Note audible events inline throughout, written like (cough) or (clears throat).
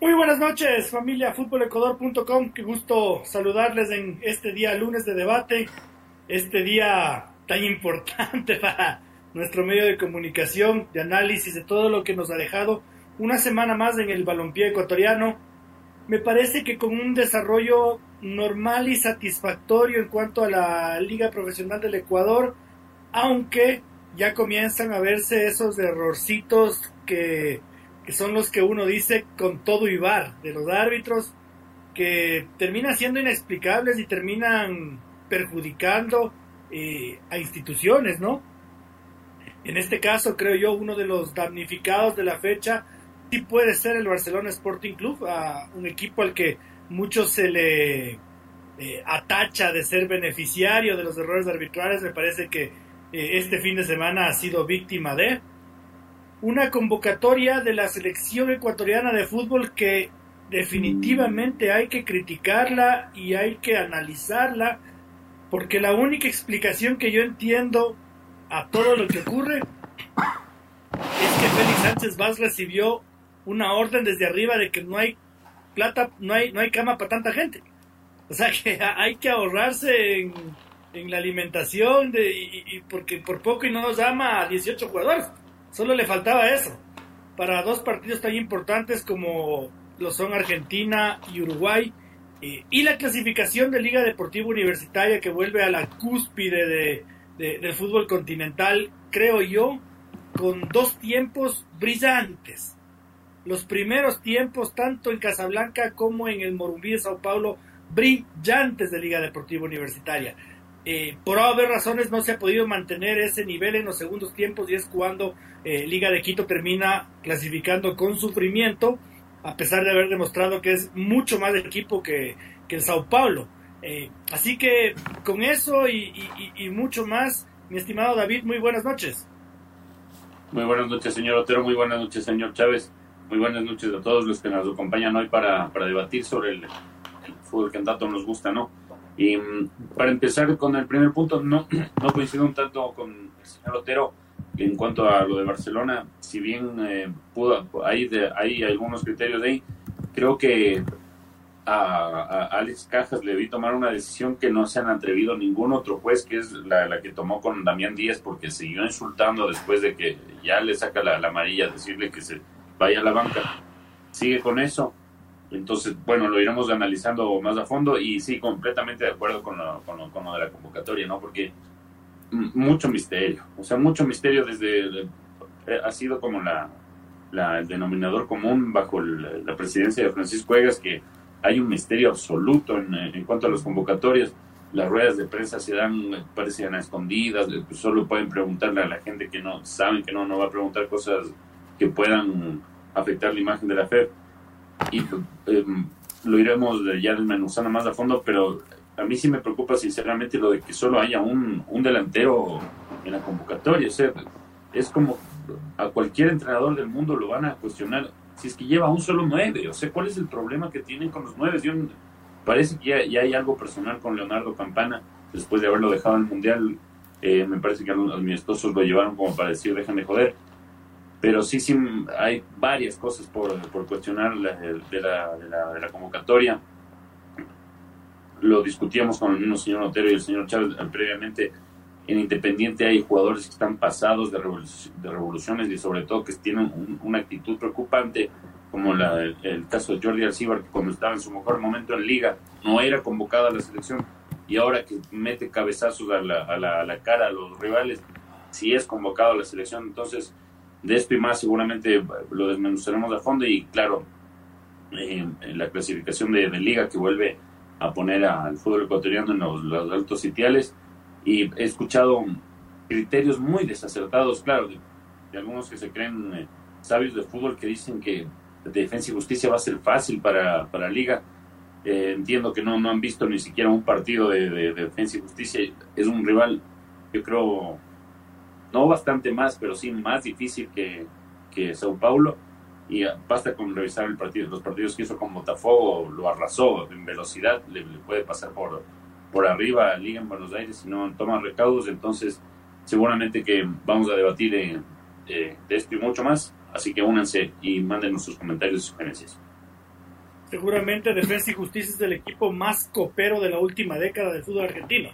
Muy buenas noches, familia futbolecuador.com. Qué gusto saludarles en este día lunes de debate, este día tan importante (laughs) para nuestro medio de comunicación, de análisis de todo lo que nos ha dejado una semana más en el balompié ecuatoriano. Me parece que con un desarrollo normal y satisfactorio en cuanto a la Liga Profesional del Ecuador, aunque ya comienzan a verse esos errorcitos que son los que uno dice con todo y bar de los árbitros, que terminan siendo inexplicables y terminan perjudicando eh, a instituciones, ¿no? En este caso, creo yo, uno de los damnificados de la fecha sí puede ser el Barcelona Sporting Club, a un equipo al que mucho se le eh, atacha de ser beneficiario de los errores arbitrales. Me parece que eh, este fin de semana ha sido víctima de una convocatoria de la selección ecuatoriana de fútbol que definitivamente hay que criticarla y hay que analizarla, porque la única explicación que yo entiendo a todo lo que ocurre es que Félix Sánchez Vaz recibió una orden desde arriba de que no hay plata, no hay, no hay cama para tanta gente. O sea (laughs) que hay que ahorrarse en, la alimentación de, y, porque por poco y no nos llama a 18 jugadores. Solo le faltaba eso. Para dos partidos tan importantes como lo son Argentina y Uruguay. Eh, y la clasificación de Liga Deportiva Universitaria que vuelve a la cúspide de, del fútbol continental, creo yo, con dos tiempos brillantes. Los primeros tiempos, tanto en Casablanca como en el Morumbí de Sao Paulo, brillantes de Liga Deportiva Universitaria. Eh, por haber razones no se ha podido mantener ese nivel en los segundos tiempos y es cuando eh, Liga de Quito termina clasificando con sufrimiento, a pesar de haber demostrado que es mucho más de equipo que, que el Sao Paulo. Eh, así que con eso y, mucho más, mi estimado David, muy buenas noches. Muy buenas noches, señor Otero, muy buenas noches, señor Chávez, muy buenas noches a todos los que nos acompañan hoy para, para debatir sobre el, el fútbol que tanto nos gusta, ¿no? Y mm, para empezar con el primer punto, (clears throat) no, coincido un tanto con el señor Otero en cuanto a lo de Barcelona. Si bien eh, pudo, hay, de, hay algunos criterios de ahí, creo que a, Alex Cajas le vi tomar una decisión que no se han atrevido ningún otro juez, que es la, que tomó con Damián Díaz, porque siguió insultando después de que ya le saca la amarilla, decirle que se vaya a la banca. Sigue con eso entonces, bueno, lo iremos analizando más a fondo y sí, completamente de acuerdo con lo, con lo, de la convocatoria, ¿no? Porque mucho misterio, o sea, mucho misterio desde, eh, ha sido como la, la, el denominador común bajo la presidencia de Francisco Egas, que hay un misterio absoluto en, en, cuanto a las convocatorias. Las ruedas de prensa se dan, parecían escondidas, pues solo pueden preguntarle a la gente que no saben que no, no va a preguntar cosas que puedan afectar la imagen de la FED y eh, lo iremos ya desmenuzando más a fondo, pero a mí sí me preocupa sinceramente lo de que solo haya un, un delantero en la convocatoria. O sea, es como a cualquier entrenador del mundo lo van a cuestionar si es que lleva un solo nueve. O sea, ¿cuál es el problema que tienen con los nueve? Yo, parece que ya, hay algo personal con Leonardo Campana después de haberlo dejado en el Mundial. Eh, me parece que algunos amistosos lo llevaron como para decir, déjame joder pero sí, sí hay varias cosas por, por cuestionar de, la, de, la, de, la, convocatoria. Lo discutíamos con el mismo señor Otero y el señor Chávez eh, previamente. En Independiente hay jugadores que están pasados de, revoluciones y sobre todo que tienen una actitud preocupante, como la, el, caso de Jordi Alcibar, que cuando estaba en su mejor momento en liga no era convocado a la selección y ahora que mete cabezazos a la, a la, a la cara a los rivales, sí es convocado a la selección. Entonces, de esto y más seguramente lo desmenuzaremos a fondo y claro, eh, la clasificación de, liga que vuelve a poner al fútbol ecuatoriano en los, altos sitiales y he escuchado criterios muy desacertados, claro, de, algunos que se creen eh, sabios de fútbol que dicen que Defensa y Justicia va a ser fácil para, para Liga. Eh, entiendo que no, no han visto ni siquiera un partido de, de Defensa y Justicia. Es un rival, yo creo, no bastante más, pero sí más difícil que, que Sao Paulo. Y basta con revisar el partido, los partidos que hizo con Botafogo, lo arrasó en velocidad, le, puede pasar por, por arriba a Liga en Buenos Aires si no toma recaudos. Entonces, seguramente que vamos a debatir de, de, esto y mucho más. Así que únanse y mándenos sus comentarios y sugerencias. seguramente Defensa y Justicia es el equipo más copero de la última década del fútbol argentino.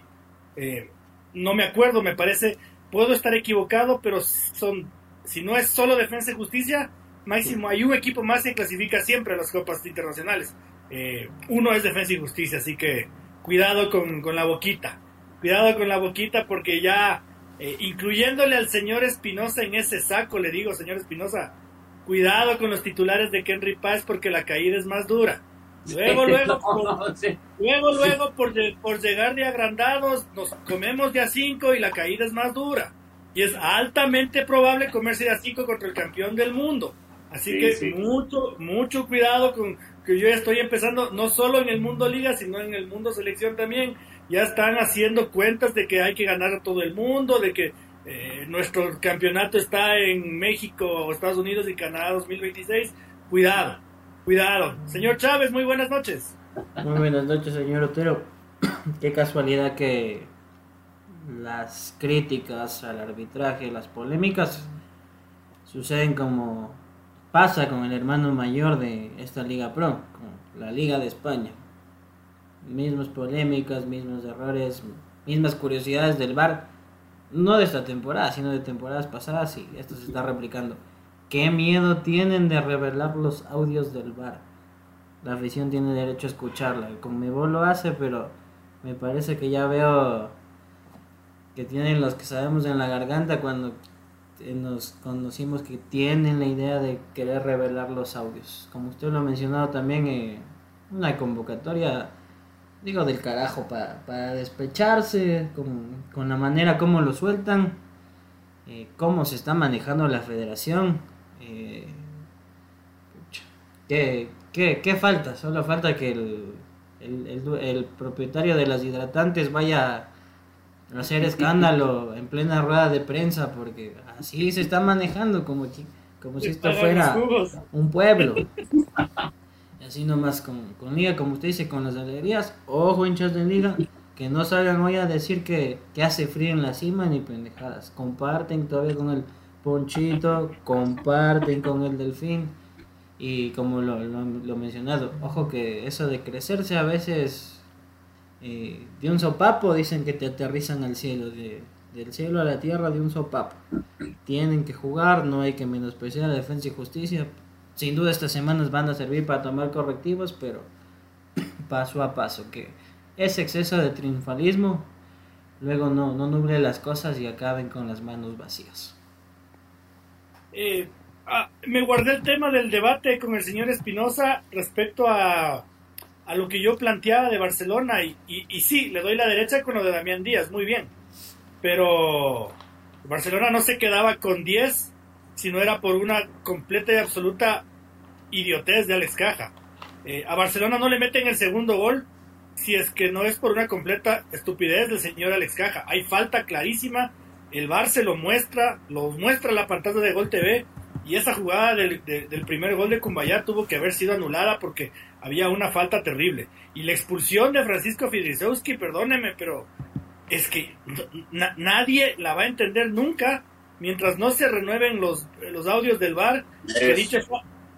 Eh, no me acuerdo, me parece, puedo estar equivocado, pero son, si no es solo Defensa y Justicia, máximo hay un equipo más que clasifica siempre a las copas internacionales. Eh, uno es Defensa y Justicia, así que cuidado con, con la boquita. Cuidado con la boquita porque ya, eh, incluyéndole al señor Espinosa en ese saco, le digo, señor Espinosa, cuidado con los titulares de Henry Paz porque la caída es más dura. Luego, luego, (laughs) luego, luego, por, por, llegar de agrandados, nos comemos de a cinco y la caída es más dura. Y es altamente probable comerse de a cinco contra el campeón del mundo. Así que mucho, mucho cuidado con que yo ya estoy empezando, no solo en el mundo liga, sino en el mundo selección también ya están haciendo cuentas de que hay que ganar a todo el mundo, de que eh, nuestro campeonato está en México, Estados Unidos y Canadá 2026. Cuidado, cuidado. Señor Chávez, muy buenas noches. Muy buenas noches, señor Otero. (clears throat) Qué casualidad que las críticas al arbitraje, las polémicas, suceden como pasa con el hermano mayor de esta Liga Pro, la Liga de España mismas polémicas, mismos errores, mismas curiosidades del bar, no de esta temporada, sino de temporadas pasadas y esto se está replicando. ¿Qué miedo tienen de revelar los audios del bar? La afición tiene derecho a escucharla. Con mi lo hace, pero me parece que ya veo que tienen los que sabemos en la garganta cuando nos conocimos que tienen la idea de querer revelar los audios. Como usted lo ha mencionado también, eh, una convocatoria digo del carajo, para, para despecharse, con, con, la manera como lo sueltan, eh, cómo se está manejando la federación. Eh, ¿qué, qué, qué, falta? Solo falta que el, el, el, el, propietario de las hidratantes vaya a hacer (laughs) escándalo en plena rueda de prensa, porque así se está manejando como, como si esto fuera un pueblo (laughs) así nomás con, con Liga, como usted dice, con las alegrías. Ojo, hinchas de Liga, que no salgan hoy a decir que, que hace frío en la cima ni pendejadas. Comparten todavía con el Ponchito, comparten con el Delfín. Y como lo, lo, mencionado, ojo que eso de crecerse a veces eh, de un sopapo dicen que te aterrizan al cielo, de, del cielo a la tierra de un sopapo. Tienen que jugar, no hay que menospreciar la defensa y justicia, sin duda estas semanas van a servir para tomar correctivos, pero (clears throat) paso a paso, que ese exceso de triunfalismo luego no, no nuble las cosas y acaben con las manos vacías. Eh, ah, me guardé el tema del debate con el señor Espinosa respecto a, a, lo que yo planteaba de Barcelona y, y, y, sí, le doy la derecha con lo de Damián Díaz, muy bien, pero Barcelona no se quedaba con 10 si no era por una completa y absoluta idiotez de Alex Caja. Eh, a Barcelona no le meten el segundo gol si es que no es por una completa estupidez del señor Alex Caja. Hay falta clarísima, el Bar se lo muestra, lo muestra la pantalla de Gol TV y esa jugada del, primer gol de Cumbayá tuvo que haber sido anulada porque había una falta terrible. Y la expulsión de Francisco Fidrisewski, perdóneme, pero es que nadie la va a entender nunca mientras no se renueven los, los audios del bar, que dicho,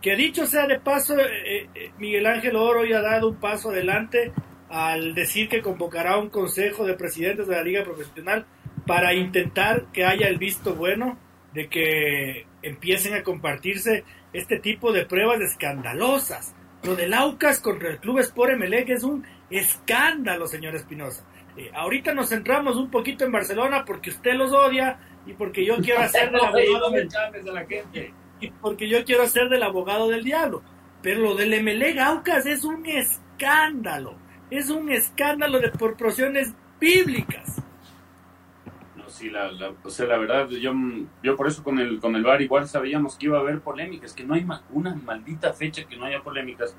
que dicho sea de paso, eh, eh, Miguel Ángel Oro ya ha dado un paso adelante al decir que convocará un consejo de presidentes de la liga profesional para intentar que haya el visto bueno de que empiecen a compartirse este tipo de pruebas escandalosas. Lo del Aucas contra el Club Sport Emelec es un escándalo, señor Espinosa. Eh, ahorita nos centramos un poquito en Barcelona porque usted los odia, y porque yo quiero (laughs) hacer del abogado (laughs) del y porque yo quiero hacer del abogado del diablo. Pero lo del MLE Gaucas es un escándalo, es un escándalo de proporciones bíblicas. Sí, la, la, o sea, la verdad, yo, yo por eso con el, con el VAR igual sabíamos que iba a haber polémicas, que no hay una maldita fecha que no haya polémicas.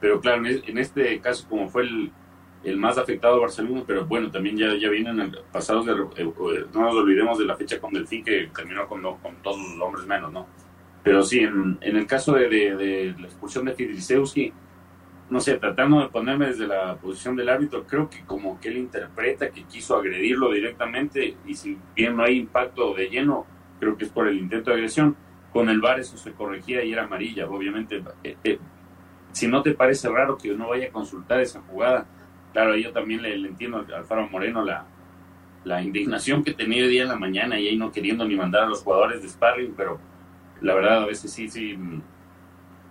Pero claro, en este caso, como fue el, el más afectado Barcelona, pero bueno, también ya, ya vienen pasados, de, eh, eh, no nos olvidemos de la fecha con Delfín que terminó con, con todos los hombres menos, ¿no? Pero sí, en, en el caso de, de, la expulsión de Fidrisewski, no sé, tratando de ponerme desde la posición del árbitro, creo que como que él interpreta que quiso agredirlo directamente y si bien no hay impacto de lleno, creo que es por el intento de agresión. Con el VAR eso se corregía y era amarilla, obviamente. Eh, si no te parece raro que no vaya a consultar esa jugada, claro, yo también le, entiendo al Alfaro Moreno la, la indignación que tenía hoy día en la mañana y ahí no queriendo ni mandar a los jugadores de sparring, pero la verdad a veces sí, sí,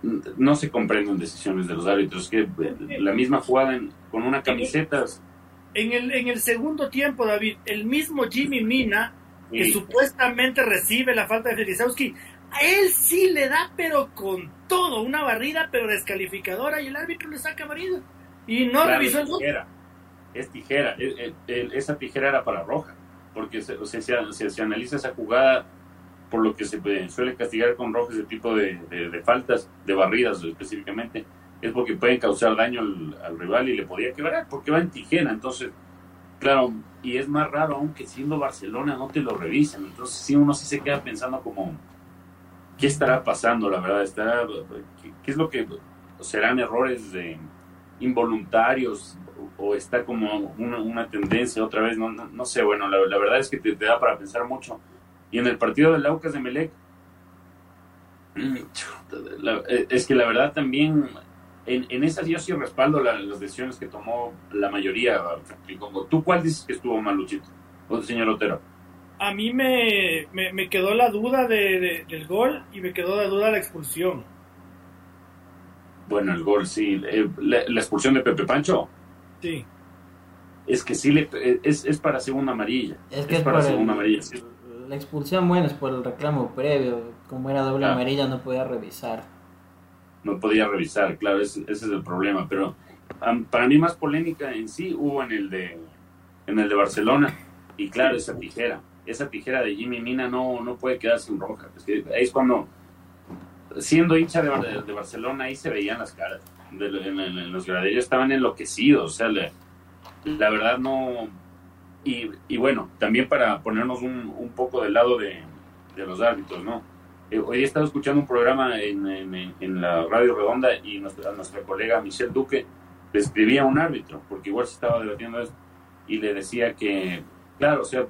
no se comprenden decisiones de los árbitros, que eh, la misma jugada con una camiseta... En el, en el segundo tiempo, David, el mismo Jimmy Mina, que supuestamente recibe la falta de Felisowski, a él sí le da, pero con todo, una barrida, pero descalificadora, y el árbitro le saca barrida. Y no revisó el tijera. Es tijera. esa tijera era para roja. Porque o sea, si, se analiza esa jugada, por lo que se suele castigar con roja ese tipo de, faltas, de barridas específicamente, es porque pueden causar daño al, rival y le podía quebrar, porque va en tijera. Entonces, claro, y es más raro aún que siendo Barcelona no te lo revisen. Entonces, sí, uno sí se queda pensando como ¿qué estará pasando? La verdad, estará, ¿qué, es lo que serán errores de involuntarios o está como una, tendencia otra vez? No, no, sé, bueno, la, verdad es que te, da para pensar mucho. Y en el partido del Aucas de Melec, es que la verdad también en, en esas yo sí respaldo las decisiones que tomó la mayoría. ¿Tú cuál dices que estuvo mal, Luchito? O señor Otero a mí me, me, quedó la duda de, del gol y me quedó la duda de la expulsión. Bueno, el gol sí. Eh, la, expulsión de Pepe Pancho. Sí. Es que sí, le, es, es para segunda amarilla. Es que es, para segunda amarilla. La expulsión, bueno, es por el reclamo previo. Como era doble amarilla, no podía revisar. No podía revisar, claro, ese, es el problema. Pero para mí, más polémica en sí hubo en el de, en el de Barcelona. Y claro, esa tijera esa tijera de Jimmy Mina no, no puede quedar sin roja. Es que ahí es cuando, siendo hincha de, de Barcelona, ahí se veían las caras. De, en, los graderos estaban enloquecidos. O sea, la verdad no. Y, y, bueno, también para ponernos un, un poco del lado de, los árbitros, ¿no? Eh, hoy he estado escuchando un programa en, en, la Radio Redonda y nuestra, nuestra colega Michelle Duque le escribía a un árbitro, porque igual se estaba debatiendo eso, y le decía que, claro, o sea,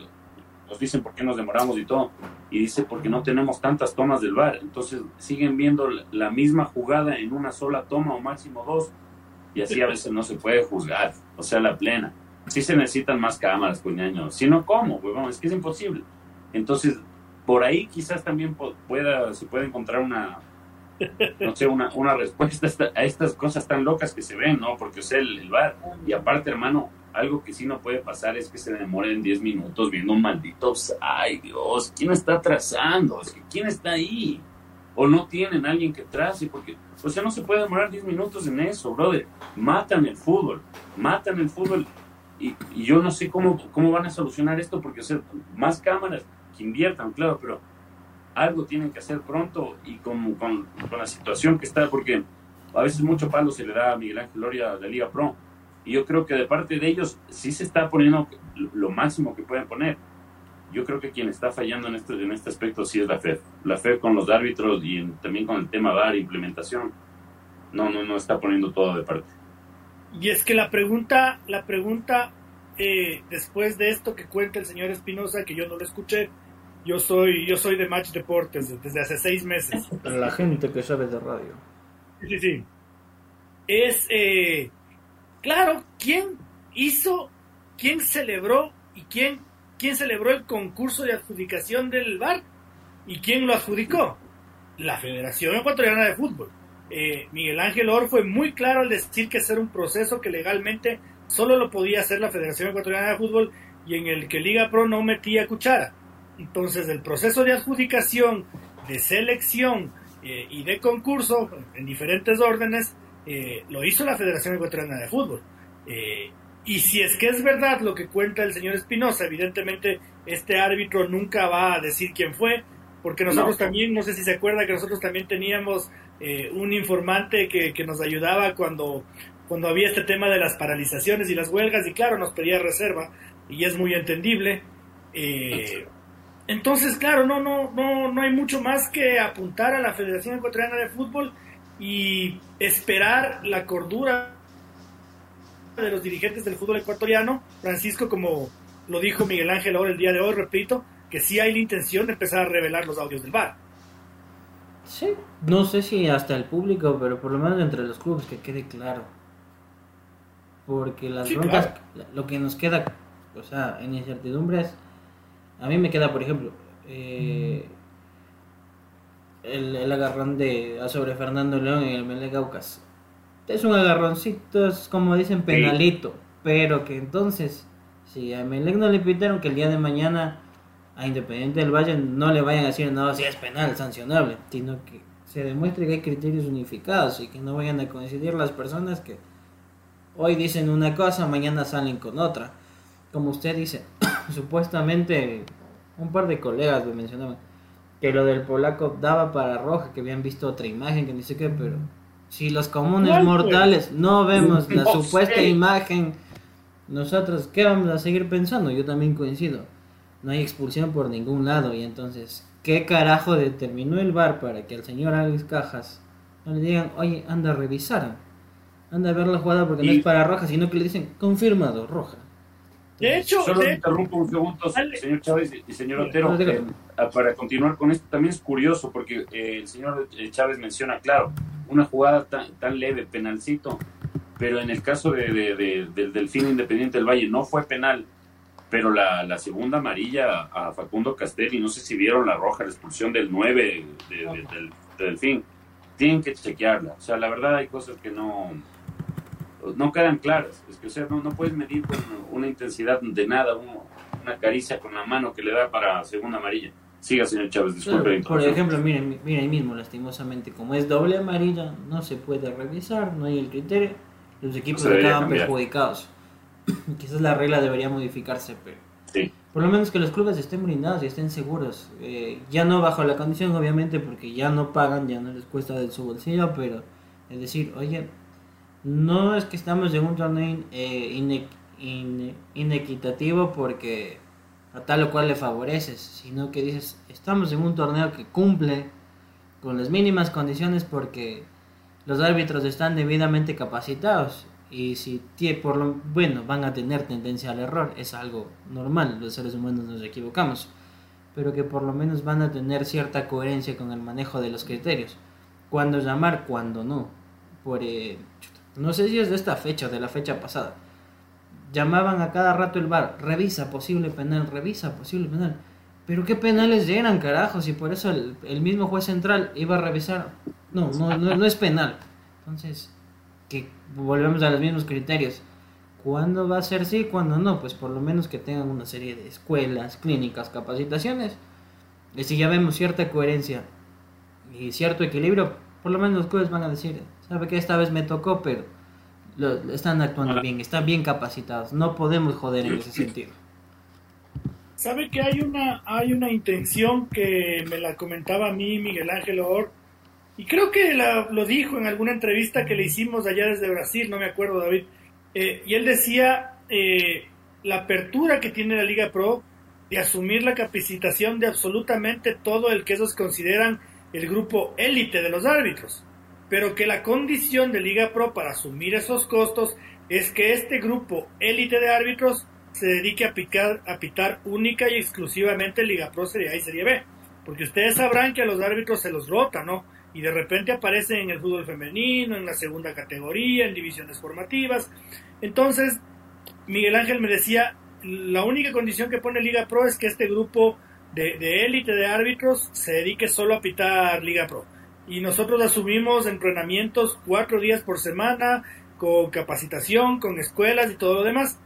nos dicen por qué nos demoramos y todo. Y dice porque no tenemos tantas tomas del bar. Entonces siguen viendo la misma jugada en una sola toma o máximo dos. Y así a veces no se puede juzgar. O sea, la plena. Sí se necesitan más cámaras, cuñaño. Si no, ¿cómo? Pues vamos, es que es imposible. Entonces, por ahí quizás también pueda, se puede encontrar una, no sé, una, una respuesta a estas cosas tan locas que se ven, ¿no? Porque es el, el bar. Y aparte, hermano, algo que sí no puede pasar es que se demoren 10 minutos viendo un maldito ay Dios, ¿quién está trazando? ¿quién está ahí? O no tienen alguien que trace, porque, o sea, no se puede demorar 10 minutos en eso, brother. Matan el fútbol, matan el fútbol. Y, yo no sé cómo, cómo van a solucionar esto, porque, o más cámaras que inviertan, claro, pero algo tienen que hacer pronto y con, con, con la situación que está, porque a veces mucho palo se le da a Miguel Ángel Loria de Liga Pro y yo creo que de parte de ellos sí se está poniendo lo máximo que pueden poner. Yo creo que quien está fallando en este, en este aspecto sí es la FED. La FED con los árbitros y también con el tema VAR, implementación, no, no, no está poniendo todo de parte. Y es que la pregunta, la pregunta eh, después de esto que cuenta el señor Espinosa, que yo no lo escuché, yo soy, yo soy de Match Deportes desde hace seis meses. La gente que sabe de radio. Sí, sí. Es eh, Claro, ¿quién hizo, quién celebró y quién, quién celebró el concurso de adjudicación del VAR? ¿Y quién lo adjudicó? La Federación Ecuatoriana de Fútbol. Eh, Miguel Ángel Or fue muy claro al decir que ese era un proceso que legalmente solo lo podía hacer la Federación Ecuatoriana de Fútbol y en el que Liga Pro no metía cuchara. Entonces, el proceso de adjudicación, de selección eh, y de concurso en diferentes órdenes eh, lo hizo la Federación Ecuatoriana de Fútbol. Eh, y si es que es verdad lo que cuenta el señor Espinosa, evidentemente este árbitro nunca va a decir quién fue, porque nosotros también, no sé si se acuerda que nosotros también teníamos eh, un informante que, nos ayudaba cuando, cuando había este tema de las paralizaciones y las huelgas, y claro, nos pedía reserva, y es muy entendible. entonces, claro, no, no, no, no hay mucho más que apuntar a la Federación Ecuatoriana de Fútbol y esperar la cordura de los dirigentes del fútbol ecuatoriano. Francisco, como lo dijo Miguel Ángel ahora el día de hoy, repito, que sí hay la intención de empezar a revelar los audios del bar. Sí, no sé si hasta el público, pero por lo menos entre los clubes que quede claro. Porque las Sí, broncas, claro. lo que nos queda, o sea, en incertidumbres, a mí me queda, por ejemplo, eh, el, el agarrón de sobre Fernando León en el Mele Gaucas. Es un agarroncito, es como dicen, penalito. Pero que entonces, si a Melec no le pitaron que el día de mañana a Independiente del Valle no le vayan a decir no, si es penal, sancionable, sino que se demuestre que hay criterios unificados y que no vayan a coincidir las personas que hoy dicen una cosa, mañana salen con otra. Como usted dice, (coughs) supuestamente un par de colegas me mencionaban que lo del polaco daba para roja, que habían visto otra imagen, que ni sé qué, pero si los comunes mortales no vemos la (laughs) supuesta imagen, nosotros, ¿qué vamos a seguir pensando? Yo también coincido. No hay expulsión por ningún lado. Y entonces, ¿qué carajo determinó el VAR para que al señor Alex Cajas no le digan, oye, anda a revisar? Anda a ver la jugada porque no es para roja, sino que le dicen, confirmado, roja. De hecho, Solo de- interrumpo un segundo, Dale. señor Chávez y señor Otero. eh, ah, para continuar con esto, también es curioso porque eh, el señor eh, Chávez menciona, claro, una jugada tan, tan leve, penalcito, pero en el caso de, de- de- del Delfín Independiente del Valle no fue penal, pero la, la segunda amarilla a Facundo Castelli, no sé si vieron la roja, la expulsión del 9 de- de- del, de Delfín, tienen que chequearla. O sea, la verdad hay cosas que no no quedan claras. Es que, o sea, no, no puedes medir con una intensidad de nada, uno- una caricia con la mano que le da para segunda amarilla. Siga, señor Chávez, disculpe. Por interrupción. ejemplo, miren, miren ahí mismo, lastimosamente, como es doble amarilla, no se puede revisar, no hay el criterio, los equipos acaban cambiar. perjudicados. (clears throat) Quizás la regla debería modificarse, pero Sí, por lo menos que los clubes estén brindados y estén seguros. Eh, ya no bajo la condición, obviamente, porque ya no pagan, ya no les cuesta de su bolsillo, pero es decir, oye, no es que estamos en un torneo eh, ine- ine- inequitativo porque a tal o cual le favoreces, sino que dices, estamos en un torneo que cumple con las mínimas condiciones porque los árbitros están debidamente capacitados y si tie- por lo bueno van a tener tendencia al error es algo normal los seres humanos nos equivocamos pero que por lo menos van a tener cierta coherencia con el manejo de los criterios. Cuándo llamar cuándo no por eh, no sé si es de esta fecha o de la fecha pasada. Llamaban a cada rato el bar revisa posible penal revisa posible penal. Pero qué penales eran carajos y por eso el, el mismo juez central iba a revisar. No no no, no es penal. Entonces que volvemos a los mismos criterios. ¿Cuándo va a ser sí? ¿Cuándo no? Pues por lo menos que tengan una serie de escuelas, clínicas, capacitaciones. Y si ya vemos cierta coherencia y cierto equilibrio, por lo menos los clubes van a decir, sabe que esta vez me tocó, pero lo, están actuando bien, están bien capacitados. No podemos joder en ese sentido. Sabe que hay una, hay una intención que me la comentaba a mí Miguel Ángel Or, y creo que la- lo dijo en alguna entrevista que le hicimos allá desde Brasil, no me acuerdo David, Eh, y él decía eh, la apertura que tiene la Liga Pro de asumir la capacitación de absolutamente todo el que ellos consideran el grupo élite de los árbitros, pero que la condición de Liga Pro para asumir esos costos es que este grupo élite de árbitros se dedique a picar, a pitar única y exclusivamente Liga Pro, Serie A y Serie B. Porque ustedes sabrán que a los árbitros se los rota, ¿no? Y de repente aparecen en el fútbol femenino, en la segunda categoría, en divisiones formativas. Entonces, Miguel Ángel me decía, la única condición que pone Liga Pro es que este grupo de de élite de, árbitros se dedique solo a pitar Liga Pro. Y nosotros asumimos entrenamientos cuatro días por semana, con capacitación, con escuelas y todo lo demás.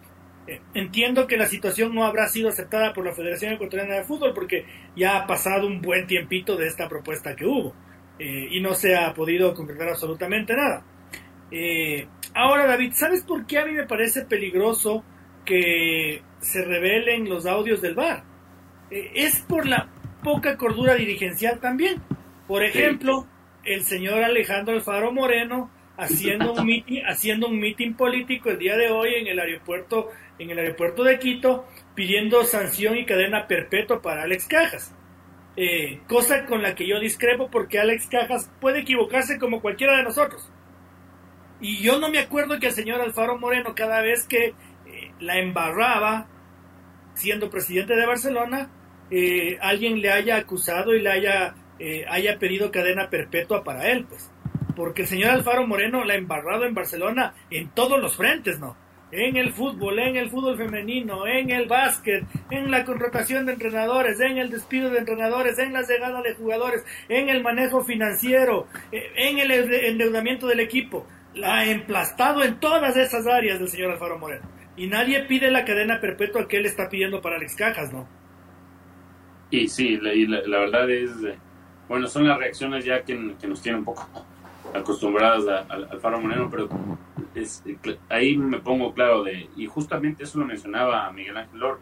Eh, Entiendo que la situación no habrá sido aceptada por la Federación Ecuatoriana de Fútbol porque ya ha pasado un buen tiempito de esta propuesta que hubo eh, y no se ha podido concretar absolutamente nada. Eh, ahora, David, ¿sabes por qué a mí me parece peligroso que se revelen los audios del bar? Eh, es por la poca cordura dirigencial también. Por ejemplo, el señor Alejandro Alfaro Moreno haciendo un meeting, (laughs) haciendo un meeting político el día de hoy en el aeropuerto, en el aeropuerto de Quito, pidiendo sanción y cadena perpetua para Alex Cajas. Eh, cosa con la que yo discrepo porque Alex Cajas puede equivocarse como cualquiera de nosotros. Y yo no me acuerdo que el señor Alfaro Moreno cada vez que eh, la embarraba siendo presidente de Barcelona, eh, alguien le haya acusado y le haya eh, haya pedido cadena perpetua para él, pues. Porque el señor Alfaro Moreno la ha embarrado en Barcelona en todos los frentes, ¿no? En el fútbol, en el fútbol femenino, en el básquet, en la contratación de entrenadores, en el despido de entrenadores, en la llegada de jugadores, en el manejo financiero, eh, en el endeudamiento del equipo. La ha emplastado en todas esas áreas del señor Alfaro Moreno. Y nadie pide la cadena perpetua que él está pidiendo para Alex Cajas, ¿no? Y sí, la, y la, verdad es, bueno, son las reacciones ya que, nos tienen un poco acostumbradas al Faro Moreno, pero es, ahí me pongo claro de, y justamente eso lo mencionaba Miguel Ángel Lor,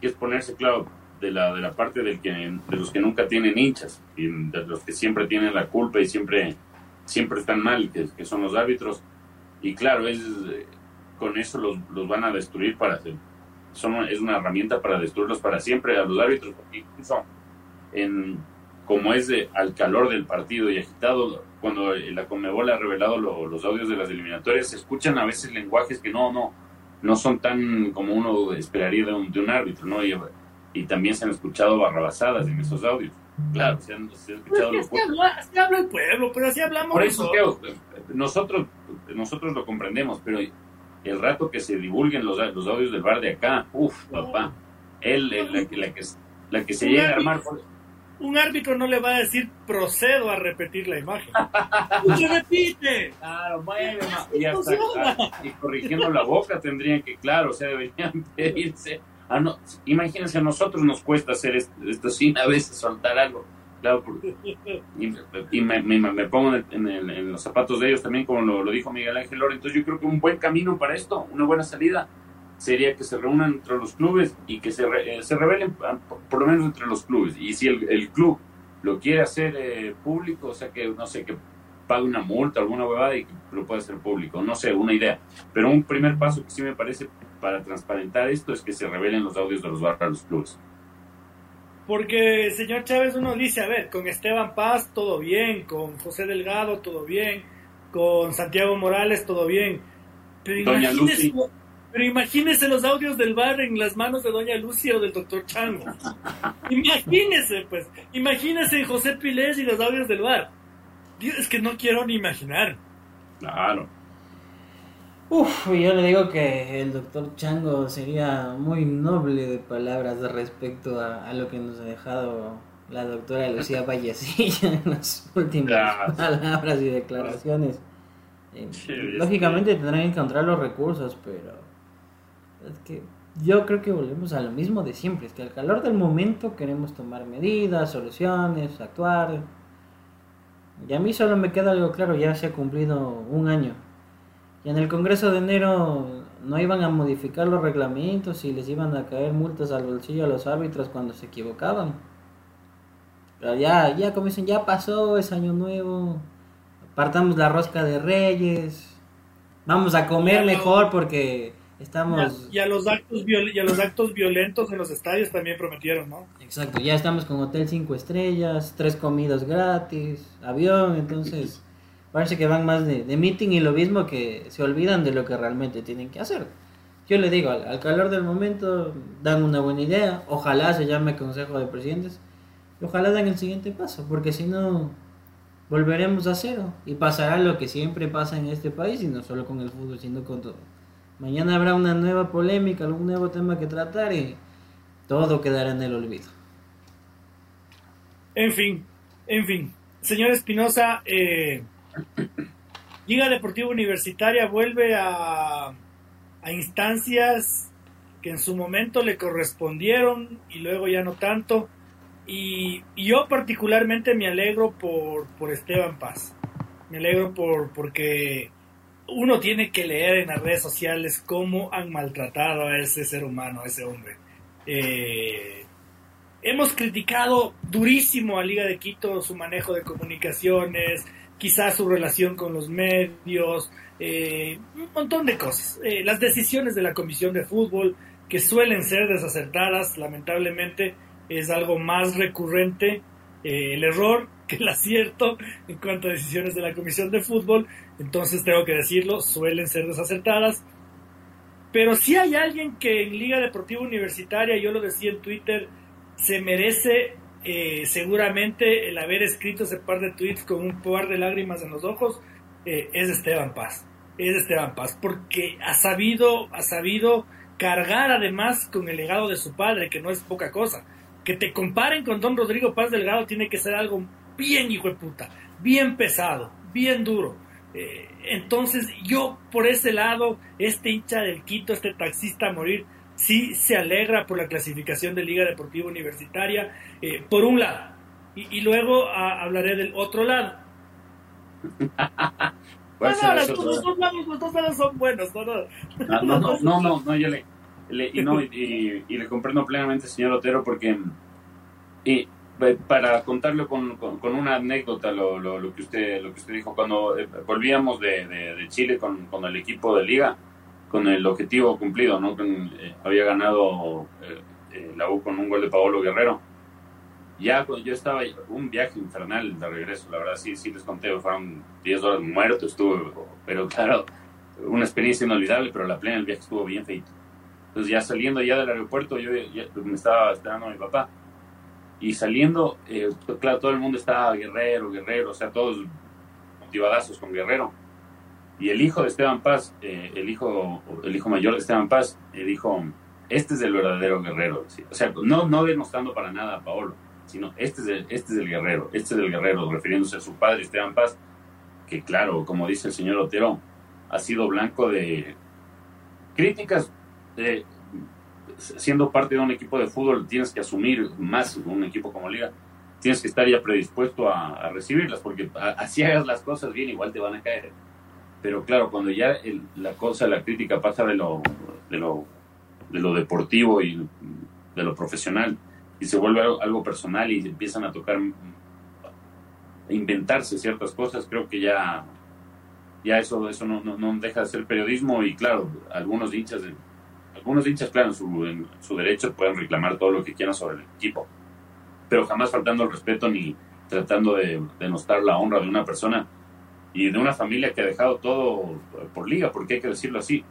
que es ponerse claro de la, de la parte del que, de los que nunca tienen hinchas, y de los que siempre tienen la culpa y siempre, siempre están mal, que, son los árbitros, y claro, es con eso los, los van a destruir para hacer son, es una herramienta para destruirlos para siempre a los árbitros, incluso en, como es de, al calor del partido y agitado, cuando la Conmebol ha revelado los audios de las eliminatorias, se escuchan a veces lenguajes que no, no, no son tan como uno esperaría de un, de un árbitro, ¿no? Y, y, también se han escuchado barrabasadas en esos audios. Claro, se han, se han escuchado... Pues así, habla, el pueblo, pero así hablamos Por eso, nosotros, nosotros lo comprendemos, pero el rato que se divulguen los, los audios del bar de acá, uff, papá, él, la, que, la que se llega a armar. Un árbitro no le va a decir procedo a repetir la imagen. (laughs) ¡Se repite! Claro, bueno, y, hasta, y corrigiendo la boca tendrían que, claro, o sea, deberían (laughs) pedirse. Ah, no, imagínense, a nosotros nos cuesta hacer esto, sin a veces soltar algo Claro, y, me, me, pongo en, los zapatos de ellos también, como lo, dijo Miguel Ángel Lora. Entonces yo creo que un buen camino para esto, una buena salida, sería que se reúnan entre los clubes y que se, eh, se revelen ah, por, lo menos entre los clubes. Y si el, club lo quiere hacer eh, público, o sea que, no sé, que pague una multa, alguna huevada y que lo pueda hacer público, no sé, una idea. Pero un primer paso que sí me parece para transparentar esto es que se revelen los audios de los barras a los clubes. Porque, señor Chávez, uno dice, a ver, con Esteban Paz todo bien, con José Delgado todo bien, con Santiago Morales todo bien. Pero imagínese, pero imagínese los audios del bar en las manos de Doña Lucia o del doctor Chango. imagínese, pues, imagínese José Pilés y los audios del bar. Dios, es que no quiero ni imaginar. Claro. Uf, yo le digo que el doctor Chango sería muy noble de palabras respecto a, lo que nos ha dejado la doctora Lucía (laughs) Vallecilla en las últimas palabras y declaraciones. Lógicamente tendrán que encontrar los recursos, pero es que yo creo que volvemos a lo mismo de siempre, es que al calor del momento queremos tomar medidas, soluciones, actuar. Y a mí solo me queda algo claro, ya se ha cumplido un año y en el Congreso de enero no iban a modificar los reglamentos y les iban a caer multas al bolsillo a los árbitros cuando se equivocaban. Pero ya, ya como dicen, ya pasó, es año nuevo, partamos la rosca de reyes, vamos a comer mejor porque estamos... Y a, los actos y a los actos violentos en los estadios también prometieron, ¿no? Exacto, ya estamos con hotel cinco estrellas, tres comidas gratis, avión, entonces... (laughs) Parece que van más de, meeting y lo mismo que se olvidan de lo que realmente tienen que hacer. Yo le digo, al, calor del momento dan una buena idea, ojalá se llame Consejo de Presidentes y ojalá den el siguiente paso, porque si no volveremos a cero y pasará lo que siempre pasa en este país y no solo con el fútbol, sino con todo. Mañana habrá una nueva polémica, algún nuevo tema que tratar y todo quedará en el olvido. En fin, en fin. Señor Espinosa, eh, Liga Deportiva Universitaria vuelve a, instancias que en su momento le correspondieron y luego ya no tanto. Y, yo particularmente me alegro por, por Esteban Paz. Me alegro por porque uno tiene que leer en las redes sociales cómo han maltratado a ese ser humano, a ese hombre. Eh, hemos criticado durísimo a Liga de Quito su manejo de comunicaciones, quizás su relación con los medios, eh, un montón de cosas. Eh, las decisiones de la Comisión de Fútbol, que suelen ser desacertadas, lamentablemente, es algo más recurrente el error que el acierto en cuanto a decisiones de la Comisión de Fútbol. Entonces tengo que decirlo, suelen ser desacertadas. Pero si hay alguien que en Liga Deportiva Universitaria, yo lo decía en Twitter, se merece eh, seguramente el haber escrito ese par de tweets con un par de lágrimas en los ojos eh, es Esteban Paz. Es Esteban Paz, porque ha sabido, ha sabido cargar además con el legado de su padre, que no es poca cosa. Que te comparen con don Rodrigo Paz Delgado tiene que ser algo bien hijo de puta, bien pesado, bien duro. Eh, entonces yo por ese lado, este hincha del Quito, este taxista a morir, sí se alegra por la clasificación de Liga Deportiva Universitaria, eh, por un lado. Y, luego hablaré del otro lado. (laughs) no, los, dos lados, son buenos. No, no, no, no, no, yo le, y, no (laughs) y, le comprendo plenamente, señor Otero, porque y, para contarle con, con, una anécdota lo, lo, que usted lo que usted dijo cuando eh, volvíamos de, de, Chile con, con, el equipo de liga con el objetivo cumplido no eh, había ganado eh, la U con un gol de Paolo Guerrero. Ya cuando yo estaba un viaje infernal de regreso la verdad sí sí les conté fueron 10 horas muertos estuve pero claro una experiencia inolvidable pero la plena del viaje estuvo bien feito. Entonces ya saliendo ya del aeropuerto yo me estaba esperando a mi papá y saliendo, eh, claro, todo el mundo estaba guerrero, guerrero, o sea, todos motivadazos con guerrero. Y el hijo de Esteban Paz, eh, el, hijo, el hijo mayor de Esteban Paz, eh, dijo, este es el verdadero guerrero. O sea, no, no denostando para nada a Paolo, sino este es, el, este es el guerrero, este es el guerrero, refiriéndose a su padre Esteban Paz, que claro, como dice el señor Otero, ha sido blanco de críticas de siendo parte de un equipo de fútbol tienes que asumir más un equipo como liga, tienes que estar ya predispuesto a, recibirlas, porque así hagas las cosas bien, igual te van a caer. Pero claro, cuando ya la cosa, la crítica pasa de lo, de lo, de lo deportivo y de lo profesional y se vuelve algo, personal y empiezan a tocar, a inventarse ciertas cosas, creo que ya, ya eso, eso no, no, no deja de ser periodismo y claro, algunos hinchas de, algunos hinchas, claro, en su, derecho pueden reclamar todo lo que quieran sobre el equipo, pero jamás faltando el respeto ni tratando de denostar la honra de una persona y de una familia que ha dejado todo por liga, porque hay que decirlo así.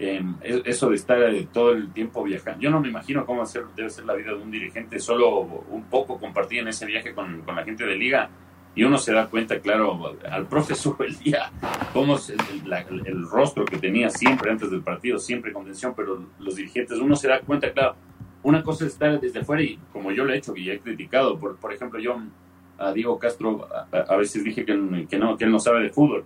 Em, eso de estar eh, todo el tiempo viajando. Yo no me imagino cómo debe ser la vida de un dirigente, solo un poco compartir en ese viaje con, con la gente de liga y uno se da cuenta, claro, al profe (laughs) sube el día, cómo el, rostro que tenía siempre antes del partido, siempre con tensión, pero los dirigentes, uno se da cuenta, claro, una cosa es estar desde afuera y como yo lo he hecho y he criticado, por, por ejemplo, yo a Diego Castro a, veces dije que, que, no, que él no sabe de fútbol.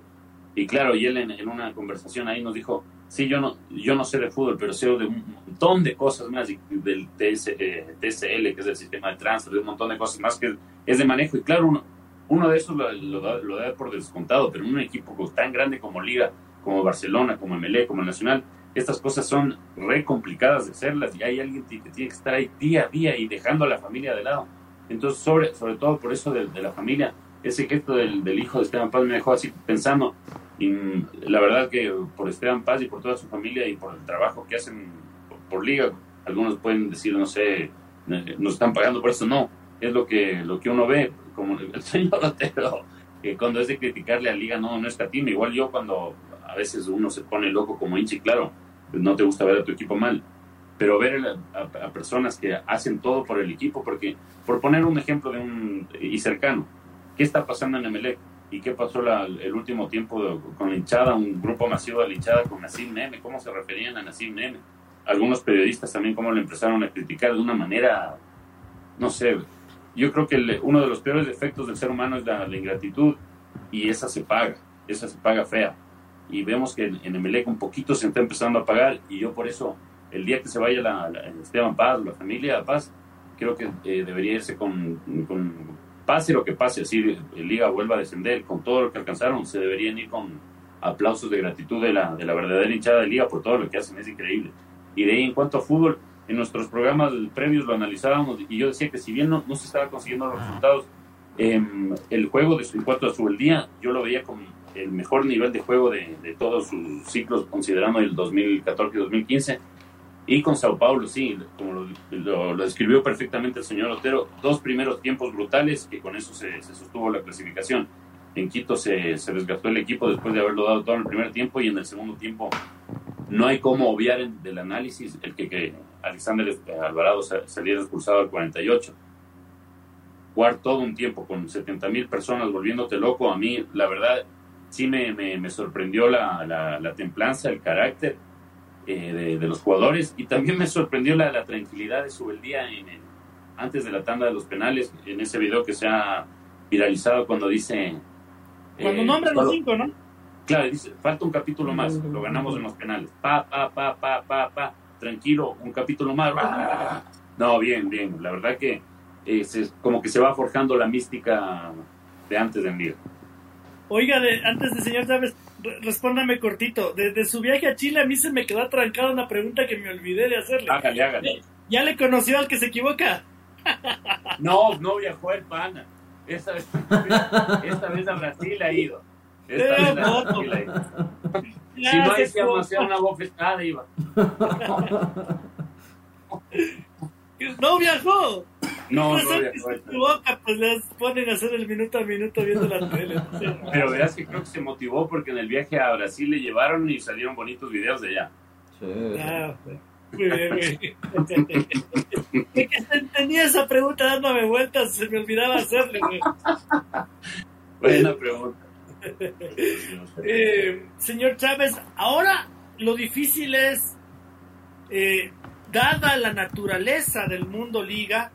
Y claro, y él en, una conversación ahí nos dijo, sí, yo no, yo no sé de fútbol, pero sé de un montón de cosas más, del TS, eh, TSL, que es el sistema de transfer, de un montón de cosas más que es de manejo. Y claro, uno, uno de esos lo, da, por descontado, pero en un equipo tan grande como Liga, como Barcelona, como MLE, como Nacional, estas cosas son re complicadas de hacerlas y hay alguien que tiene que estar ahí día a día y dejando a la familia de lado. Entonces, sobre, sobre todo por eso de, la familia, ese gesto del, hijo de Esteban Paz me dejó así pensando. Y la verdad que por Esteban Paz y por toda su familia y por el trabajo que hacen por, Liga, algunos pueden decir, no sé, nos están pagando por eso. No, es lo que, lo que uno ve como el (laughs) señor Otero, que cuando es de criticarle a Liga no, no escatima. Igual yo cuando a veces uno se pone loco como hinchi, claro, pues no te gusta ver a tu equipo mal. Pero ver a, personas que hacen todo por el equipo, porque por poner un ejemplo de un y cercano, ¿qué está pasando en Emelec? ¿Y qué pasó el último tiempo con la hinchada, un grupo masivo de la hinchada con Nassim Neme? ¿Cómo se referían a Nassim Neme? Algunos periodistas también cómo lo empezaron a criticar de una manera, no sé, yo creo que uno de los peores defectos del ser humano es la, ingratitud y esa se paga, esa se paga fea. Y vemos que en, en Emelec un poquito se está empezando a pagar y yo por eso, el día que se vaya la, Esteban Paz, la familia Paz, creo que eh, debería irse con, con, pase lo que pase, así el Liga vuelva a descender, con todo lo que alcanzaron, se deberían ir con aplausos de gratitud de la, de la verdadera hinchada de Liga por todo lo que hacen, es increíble. Y de ahí en cuanto a fútbol, en nuestros programas previos lo analizábamos y yo decía que si bien no, no se estaba consiguiendo los resultados, em, el juego de, en cuanto a su el día, yo lo veía con el mejor nivel de juego de, de todos sus ciclos, considerando el 2014 y 2015. Y con Sao Paulo, sí, como lo, lo, describió perfectamente el señor Otero, dos primeros tiempos brutales que con eso se, se sostuvo la clasificación. En Quito se, se desgastó el equipo después de haberlo dado todo en el primer tiempo y en el segundo tiempo no hay cómo obviar del análisis el que, que Alexander Alvarado saliera expulsado al 48. jugar todo un tiempo con 70 mil personas volviéndote loco, a mí la verdad sí me, me, sorprendió la, la, templanza, el carácter eh, de, los jugadores y también me sorprendió la, la tranquilidad de su día en, antes de la tanda de los penales, en ese video que se ha viralizado cuando dice... Cuando eh, los cinco, ¿no? Claro, dice, falta un capítulo más, lo ganamos en los penales. Pa, pa, pa, pa, pa, pa, tranquilo, un capítulo más. No, bien, bien, la verdad que es como que se va forjando la mística de antes de envío. Oiga, de, antes de señor Chávez, respóndame cortito. Desde su viaje a Chile a mí se me quedó atrancada una pregunta que me olvidé de hacerle. Hágale, hágale. ¿Ya le conoció al que se equivoca? No, no viajó el pana. Esta vez, (laughs) esta vez a Brasil ha ido. Esta vez a Brasil ha ido. Si no decíamos hacer una bofetada, iba. No viajó. No, no viajó. boca, pues les ponen a hacer el minuto a minuto viendo la tele. (laughs) Pero verás que creo que se motivó porque en el viaje a Brasil le llevaron y salieron bonitos videos de allá. Sí. Ah, muy bien, (laughs) que tenía esa pregunta dándome vueltas, se me olvidaba hacerle. Buena pregunta. Eh, señor Chávez, ahora lo difícil es eh, dada la naturaleza del mundo liga,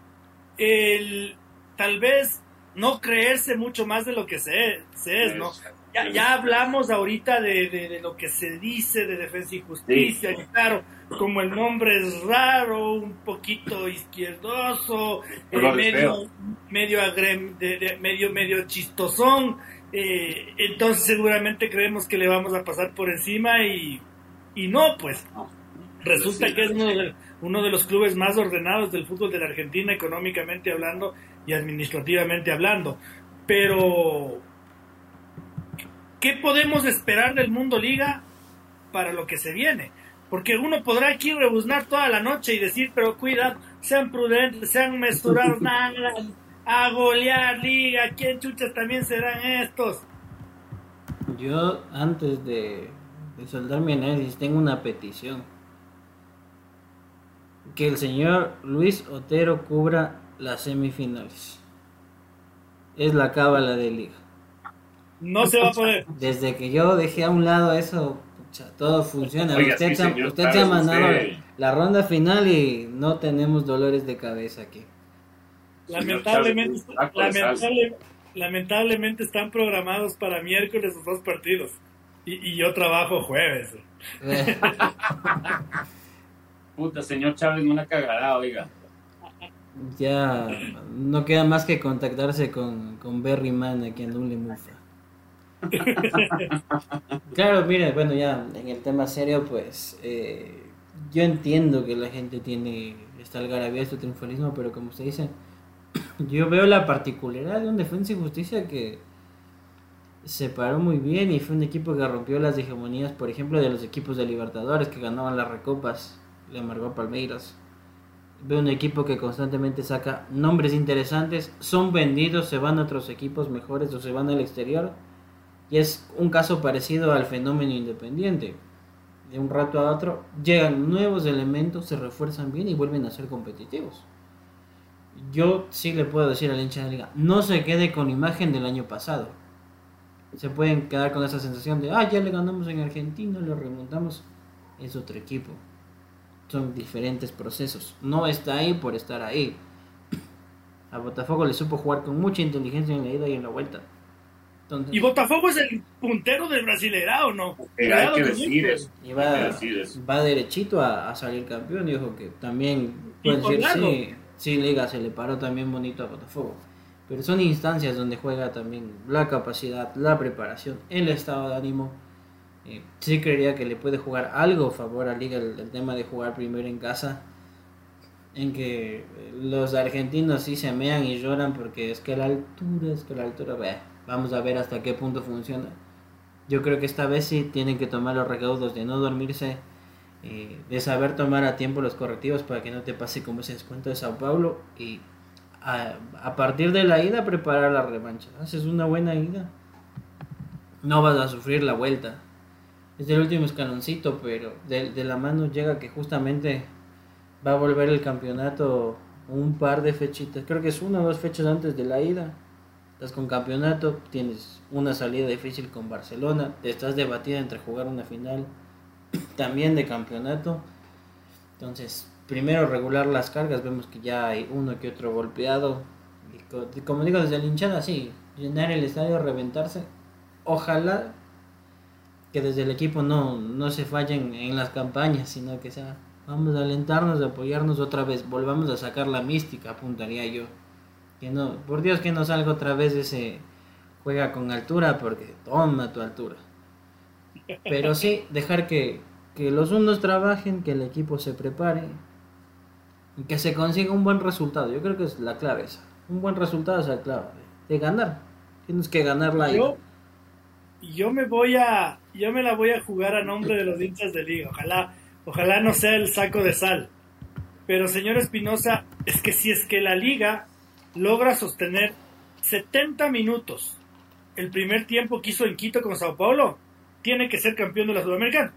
el tal vez no creerse mucho más de lo que se, es, ¿no? Ya, ya hablamos ahorita de, lo que se dice de defensa y justicia, y claro, como el nombre es raro, un poquito izquierdoso, eh, medio, medio, medio, medio chistosón, eh, entonces seguramente creemos que le vamos a pasar por encima y, y no, pues resulta que es uno de, uno de los clubes más ordenados del fútbol de la Argentina, económicamente hablando y administrativamente hablando. Pero, ¿qué podemos esperar del Mundo Liga para lo que se viene? Porque uno podrá aquí rebuznar toda la noche y decir, pero cuidado, sean prudentes, sean mesurados, (laughs) nada, a golear liga, ¿quién chuchas también serán estos? Yo, antes de, de soldar mi análisis, tengo una petición que el señor Luis Otero cubra las semifinales. Es la cábala de liga. No se va a poder. Desde que yo dejé a un lado eso, todo funciona. usted, se, ha mandado la ronda final y no tenemos dolores de cabeza aquí. Lamentablemente, lamentablemente están programados para miércoles los dos partidos. Y, y yo trabajo jueves. (laughs) Puta, señor Chávez, una cagada, oiga. Ya no queda más que contactarse con, con Berry Man aquí en un Mufa. (laughs) claro, mire, bueno, ya en el tema serio, pues eh, yo entiendo que la gente tiene esta algarabía, este triunfalismo, pero como usted dice, yo veo la particularidad de un defensa y justicia que se paró muy bien y fue un equipo que rompió las hegemonías, por ejemplo, de los equipos de Libertadores que ganaban las recopas le amargó Palmeiras. Veo un equipo que constantemente saca nombres interesantes, son vendidos, se van a otros equipos mejores o se van al exterior. Y es un caso parecido al fenómeno independiente. De un rato a otro llegan nuevos elementos, se refuerzan bien y vuelven a ser competitivos. Yo sí le puedo decir al hincha de la liga, no se quede con imagen del año pasado. Se pueden quedar con esa sensación de, ah, ya le ganamos en Argentina, lo remontamos. Es otro equipo son diferentes procesos. No está ahí por estar ahí. (clears throat) A Botafogo le supo jugar con mucha inteligencia en la ida y en la vuelta. y Botafogo es el puntero del Brasileirao, ¿no? Hay que decir eso. Y va, derechito a, salir campeón. Dijo que también puede decir, sí, sí, Liga se le paró también bonito a Botafogo. Pero son instancias donde juega también la capacidad, la preparación, el estado de ánimo eh, sí creería que le puede jugar algo a favor a Liga el, tema de jugar primero en casa. En que los argentinos sí se mean y lloran porque es que la altura, es que la altura, vamos a ver hasta qué punto funciona. Yo creo que esta vez sí tienen que tomar los recaudos de no dormirse, eh, de saber tomar a tiempo los correctivos para que no te pase como ese descuento de Sao Paulo y a, partir de la ida preparar la revancha. Haces una buena ida, no vas a sufrir la vuelta es el último escaloncito, pero de, la mano llega que justamente va a volver el campeonato un par de fechitas, creo que es una o dos fechas antes de la ida. Estás con campeonato, tienes una salida difícil con Barcelona, te estás debatiendo entre jugar una final también de campeonato. Entonces, primero regular las cargas, vemos que ya hay uno que otro golpeado. Y como digo, desde la hinchada, sí, llenar el estadio, reventarse. Ojalá que desde el equipo no, no se fallen en las campañas, sino que sea, vamos a alentarnos, a apoyarnos otra vez, volvamos a sacar la mística, apuntaría yo. Que no, por Dios que no salga otra vez ese juega con altura, porque toma tu altura. Pero sí, dejar que, que los unos trabajen, que el equipo se prepare y que se consiga un buen resultado. Yo creo que es la clave esa. Un buen resultado es la clave de ganar. Tienes que ganar la yo, yo me voy a yo me la voy a jugar a nombre de los hinchas de liga. Ojalá ojalá no sea el saco de sal. Pero señor Espinosa, es que si es que la liga logra sostener 70 minutos el primer tiempo que hizo en Quito con Sao Paulo, tiene que ser campeón de la Sudamericana.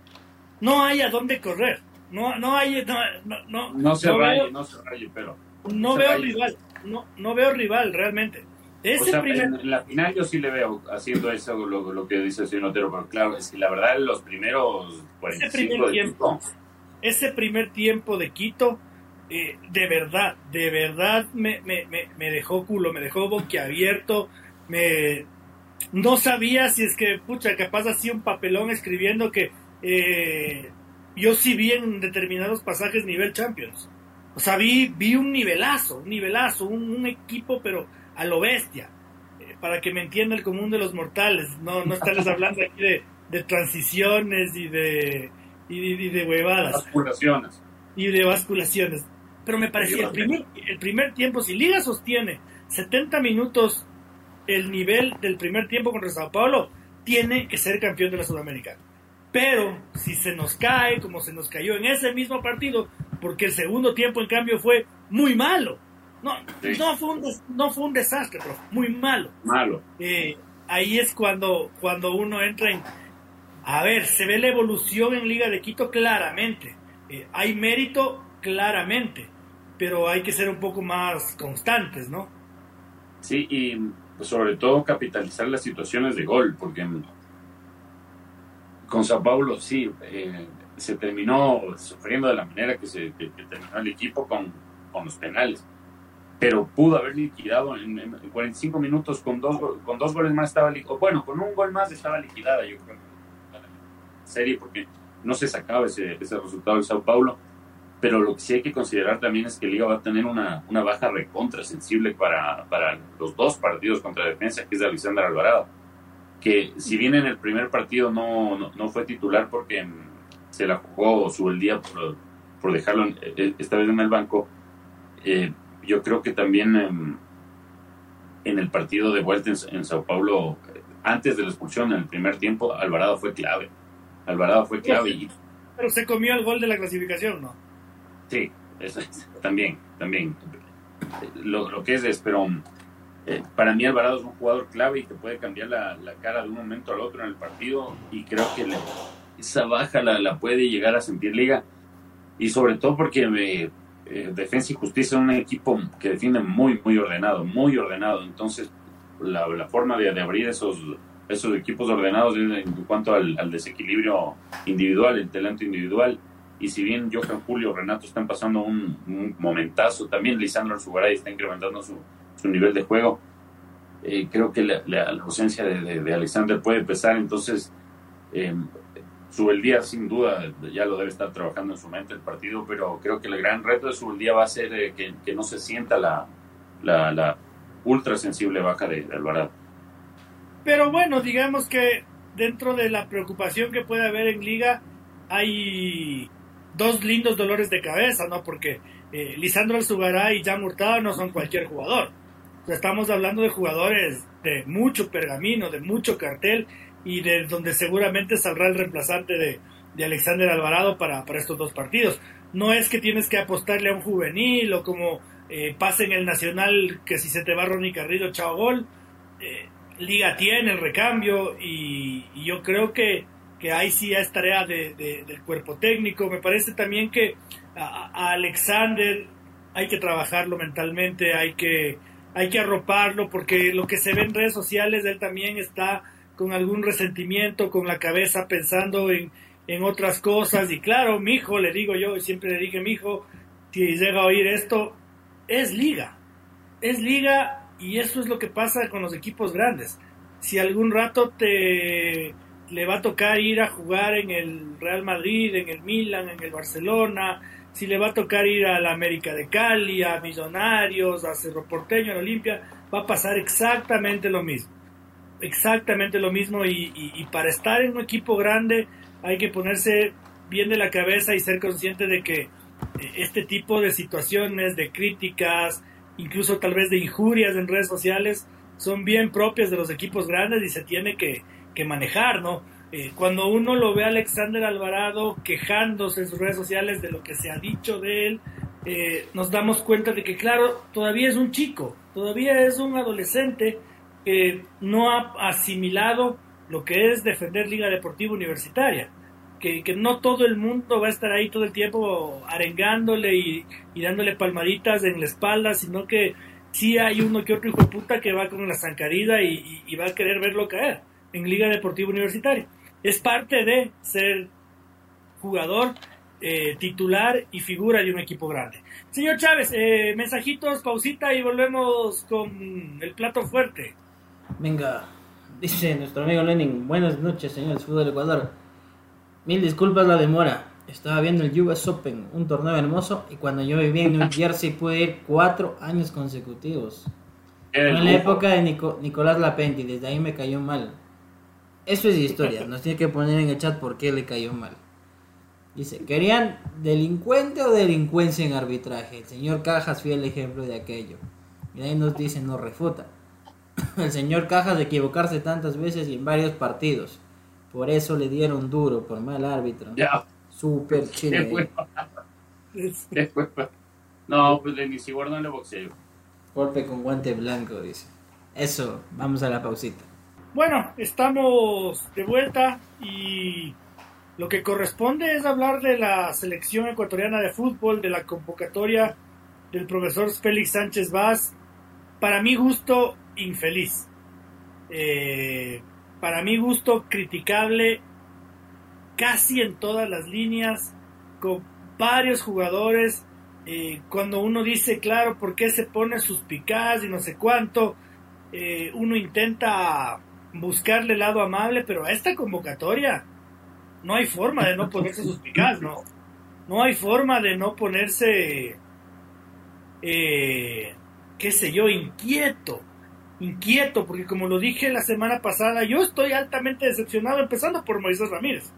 No hay a dónde correr. No, no hay. No, no, no, se raye, no se raye, pero. No veo rival. No, no veo rival realmente. Ese en la final yo sí le veo haciendo eso, lo, lo que dice el señor Otero, pero claro, es que la verdad los primeros 45 ese primer tiempo, ese primer tiempo de Quito, eh, de verdad, de verdad me, me, me, me dejó culo, me dejó boquiabierto, me, no sabía si es que, pucha, capaz hacía un papelón escribiendo que eh, yo sí vi en determinados pasajes nivel Champions. O sea, vi, vi un nivelazo, un nivelazo, un, equipo, pero a lo bestia. Eh, para que me entienda el común de los mortales. No, no estarles hablando aquí de, de transiciones y de, y, de huevadas. Basculaciones. Y de basculaciones. Pero me parecía el primer, el primer tiempo, si Liga sostiene 70 minutos el nivel del primer tiempo contra Sao Paulo, tiene que ser campeón de la Sudamericana. Pero si se nos cae como se nos cayó en ese mismo partido, porque el segundo tiempo en cambio fue muy malo. No, no, fue, un no fue un desastre, pero muy malo. Malo. Eh, ahí es cuando, cuando uno entra en... A ver, se ve la evolución en Liga de Quito claramente. Eh, hay mérito claramente, pero hay que ser un poco más constantes, ¿no? Sí, y sobre todo capitalizar las situaciones de gol, porque con Sao Paulo sí, eh, se terminó sufriendo de la manera que se terminó el equipo con, con, los penales. Pero pudo haber liquidado en, 45 minutos con dos, con dos goles más estaba bueno, con un gol más estaba liquidada, yo creo, la serie, porque no se sacaba ese, ese resultado de Sao Paulo pero lo que sí hay que considerar también es que Liga va a tener una, una baja recontra sensible para, para, los dos partidos contra defensa, que es de Alexander Alvarado, que si bien en el primer partido no, no, fue titular porque se la jugó su el día por, por dejarlo eh, esta vez en el banco, eh, yo creo que también en, en, el partido de vuelta en, Sao Paulo, antes de la expulsión, en el primer tiempo, Alvarado fue clave. Alvarado fue clave. Y, pero se comió el gol de la clasificación, ¿no? Sí, también, también. Lo, que es es, pero eh, para mí Alvarado es un jugador clave y te puede cambiar la, cara de un momento al otro en el partido y creo que esa baja la, la, puede llegar a sentir Liga. Y sobre todo porque eh, eh, Defensa y Justicia es un equipo que defiende muy, muy ordenado, muy ordenado, entonces la, forma de, abrir esos, equipos ordenados en cuanto al desequilibrio individual, el talento individual, y si bien Johan Julio Renato están pasando un, momentazo, también Lisandro Alzugaray está incrementando su, su nivel de juego. Eh, creo que la, ausencia de, de, Alexander puede pesar, entonces eh, Subeldía sin duda ya lo debe estar trabajando en su mente el partido, pero creo que el gran reto de Subeldía va a ser eh, que, que, no se sienta la, la, la ultra sensible baja de, de, Alvarado. Pero bueno, digamos que dentro de la preocupación que puede haber en liga, hay dos lindos dolores de cabeza, ¿no? Porque eh, Lisandro Alzugaray y Jan Hurtado no son cualquier jugador. estamos hablando de jugadores de mucho pergamino, de mucho cartel y de donde seguramente saldrá el reemplazante de, de Alexander Alvarado para, para, estos dos partidos. No es que tienes que apostarle a un juvenil o como eh, pasa en el Nacional que si se te va Ronnie Carrillo, chao gol. Eh, Liga tiene el recambio y yo creo que que ahí sí es tarea de, del cuerpo técnico. Me parece también que a, Alexander hay que trabajarlo mentalmente, hay que, hay que arroparlo, porque lo que se ve en redes sociales, él también está con algún resentimiento, con la cabeza pensando en, en otras cosas. Y claro, mi hijo, le digo yo, siempre le dije, mi hijo, si llega a oír esto, es liga. Es liga y eso es lo que pasa con los equipos grandes. Si algún rato te le va a tocar ir a jugar en el Real Madrid, en el Milan, en el Barcelona, si le va a tocar ir a la América de Cali, a Millonarios, a Cerro Porteño, a Olimpia, va a pasar exactamente lo mismo. Exactamente lo mismo y, para estar en un equipo grande hay que ponerse bien de la cabeza y ser consciente de que eh, este tipo de situaciones, de críticas, incluso tal vez de injurias en redes sociales, son bien propias de los equipos grandes y se tiene que, que manejar, ¿no? Eh, cuando uno lo ve a Alexander Alvarado quejándose en sus redes sociales de lo que se ha dicho de él, eh, nos damos cuenta de que, claro, todavía es un chico, todavía es un adolescente que no ha asimilado lo que es defender Liga Deportiva Universitaria. Que, que, no todo el mundo va a estar ahí todo el tiempo arengándole y, dándole palmaditas en la espalda, sino que sí hay uno que otro hijo de puta que va con la zancadilla y, y va a querer verlo caer en Liga Deportiva Universitaria. Es parte de ser jugador eh, titular y figura de un equipo grande. Señor Chávez, eh, mensajitos, pausita y volvemos con el plato fuerte. Venga, dice nuestro amigo Lenin, buenas noches, señores Fútbol Ecuador. Mil disculpas la demora. Estaba viendo el US Open, un torneo hermoso, y cuando yo vivía en New (laughs) Jersey pude ir cuatro años consecutivos. En la época de Nico, Nicolás Lapenti, desde ahí me cayó mal. Eso es historia, nos tiene que poner en el chat por qué le cayó mal. Dice, ¿querían delincuente o delincuencia en arbitraje? El señor Cajas fue el ejemplo de aquello. Y ahí nos dice, nos refuta. (laughs) El señor Cajas de equivocarse tantas veces y en varios partidos. Por eso le dieron duro por mal árbitro. Ya. Super chile. (laughs) No, pues Denis Iguardo en el boxeo. Golpe con guante blanco, dice. Eso, vamos a la pausita. Bueno, estamos de vuelta y lo que corresponde es hablar de la selección ecuatoriana de fútbol, de la convocatoria del profesor Félix Sánchez Vaz. Para mi gusto, infeliz. Eh, para mi gusto, criticable casi en todas las líneas, con varios jugadores. Eh, cuando uno dice, claro, ¿por qué se pone sus picadas y no sé cuánto? Eh, uno intenta buscarle el lado amable, pero a esta convocatoria no hay forma de no ponerse suspicaz, ¿no? No hay forma de no ponerse, eh, qué sé yo, inquieto, inquieto, porque como lo dije la semana pasada, yo estoy altamente decepcionado, empezando por Moisés Ramírez.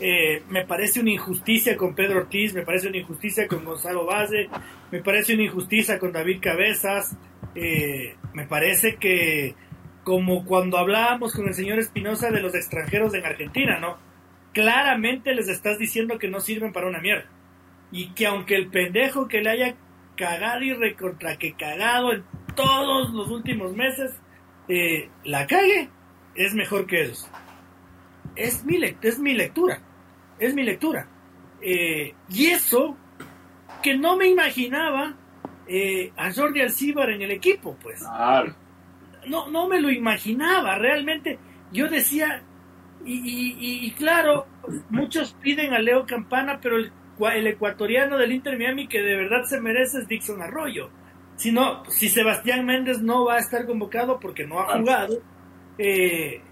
Eh, me parece una injusticia con Pedro Ortiz, me parece una injusticia con Gonzalo Valle, me parece una injusticia con David Cabezas, eh, me parece que como cuando hablábamos con el señor Espinosa de los extranjeros en Argentina, ¿no? Claramente les estás diciendo que no sirven para una mierda. Y que aunque el pendejo que le haya cagado y recontra que cagado en todos los últimos meses, eh, la cague, es mejor que ellos. Es mi, es mi lectura. Es mi lectura. Eh, y eso que no me imaginaba eh, a Jordi Alcíbar en el equipo, pues. No, no me lo imaginaba, realmente yo decía, y, y, y, claro, muchos piden a Leo Campana, pero el, el, ecuatoriano del Inter Miami que de verdad se merece es Dixon Arroyo. Si no, si Sebastián Méndez no va a estar convocado porque no ha jugado, eh,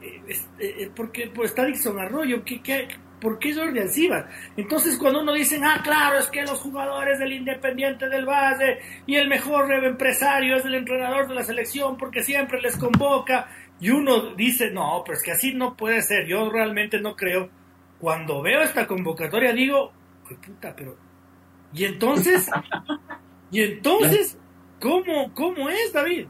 eh, porque pues, está Dixon Arroyo, ¿qué, qué, ¿por qué Jordi Alcibar? Entonces cuando uno dice, ah, claro, es que los jugadores del Independiente del Valle y el mejor empresario es el entrenador de la selección porque siempre les convoca, y uno dice, no, pues que así no puede ser, yo realmente no creo. Cuando veo esta convocatoria digo, puta, pero... ¿Y entonces? (laughs) ¿Y entonces? ¿Cómo, cómo es, David?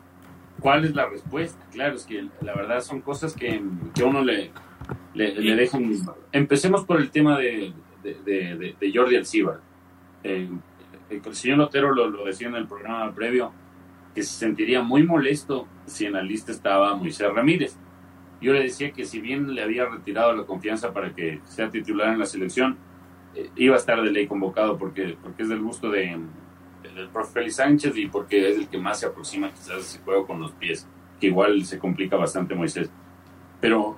¿Cuál es la respuesta? Claro, es que la verdad son cosas que, que uno le, le, le dejan. Empecemos por el tema de, de, de, de Jordi Alcibar. Eh, el señor Otero lo, lo, decía en el programa previo, que se sentiría muy molesto si en la lista estaba Moisés Ramírez. Yo le decía que si bien le había retirado la confianza para que sea titular en la selección, eh, iba a estar de ley convocado porque, porque es del gusto de, del profe Félix Sánchez y porque es el que más se aproxima quizás a ese juego con los pies, que igual se complica bastante Moisés. Pero,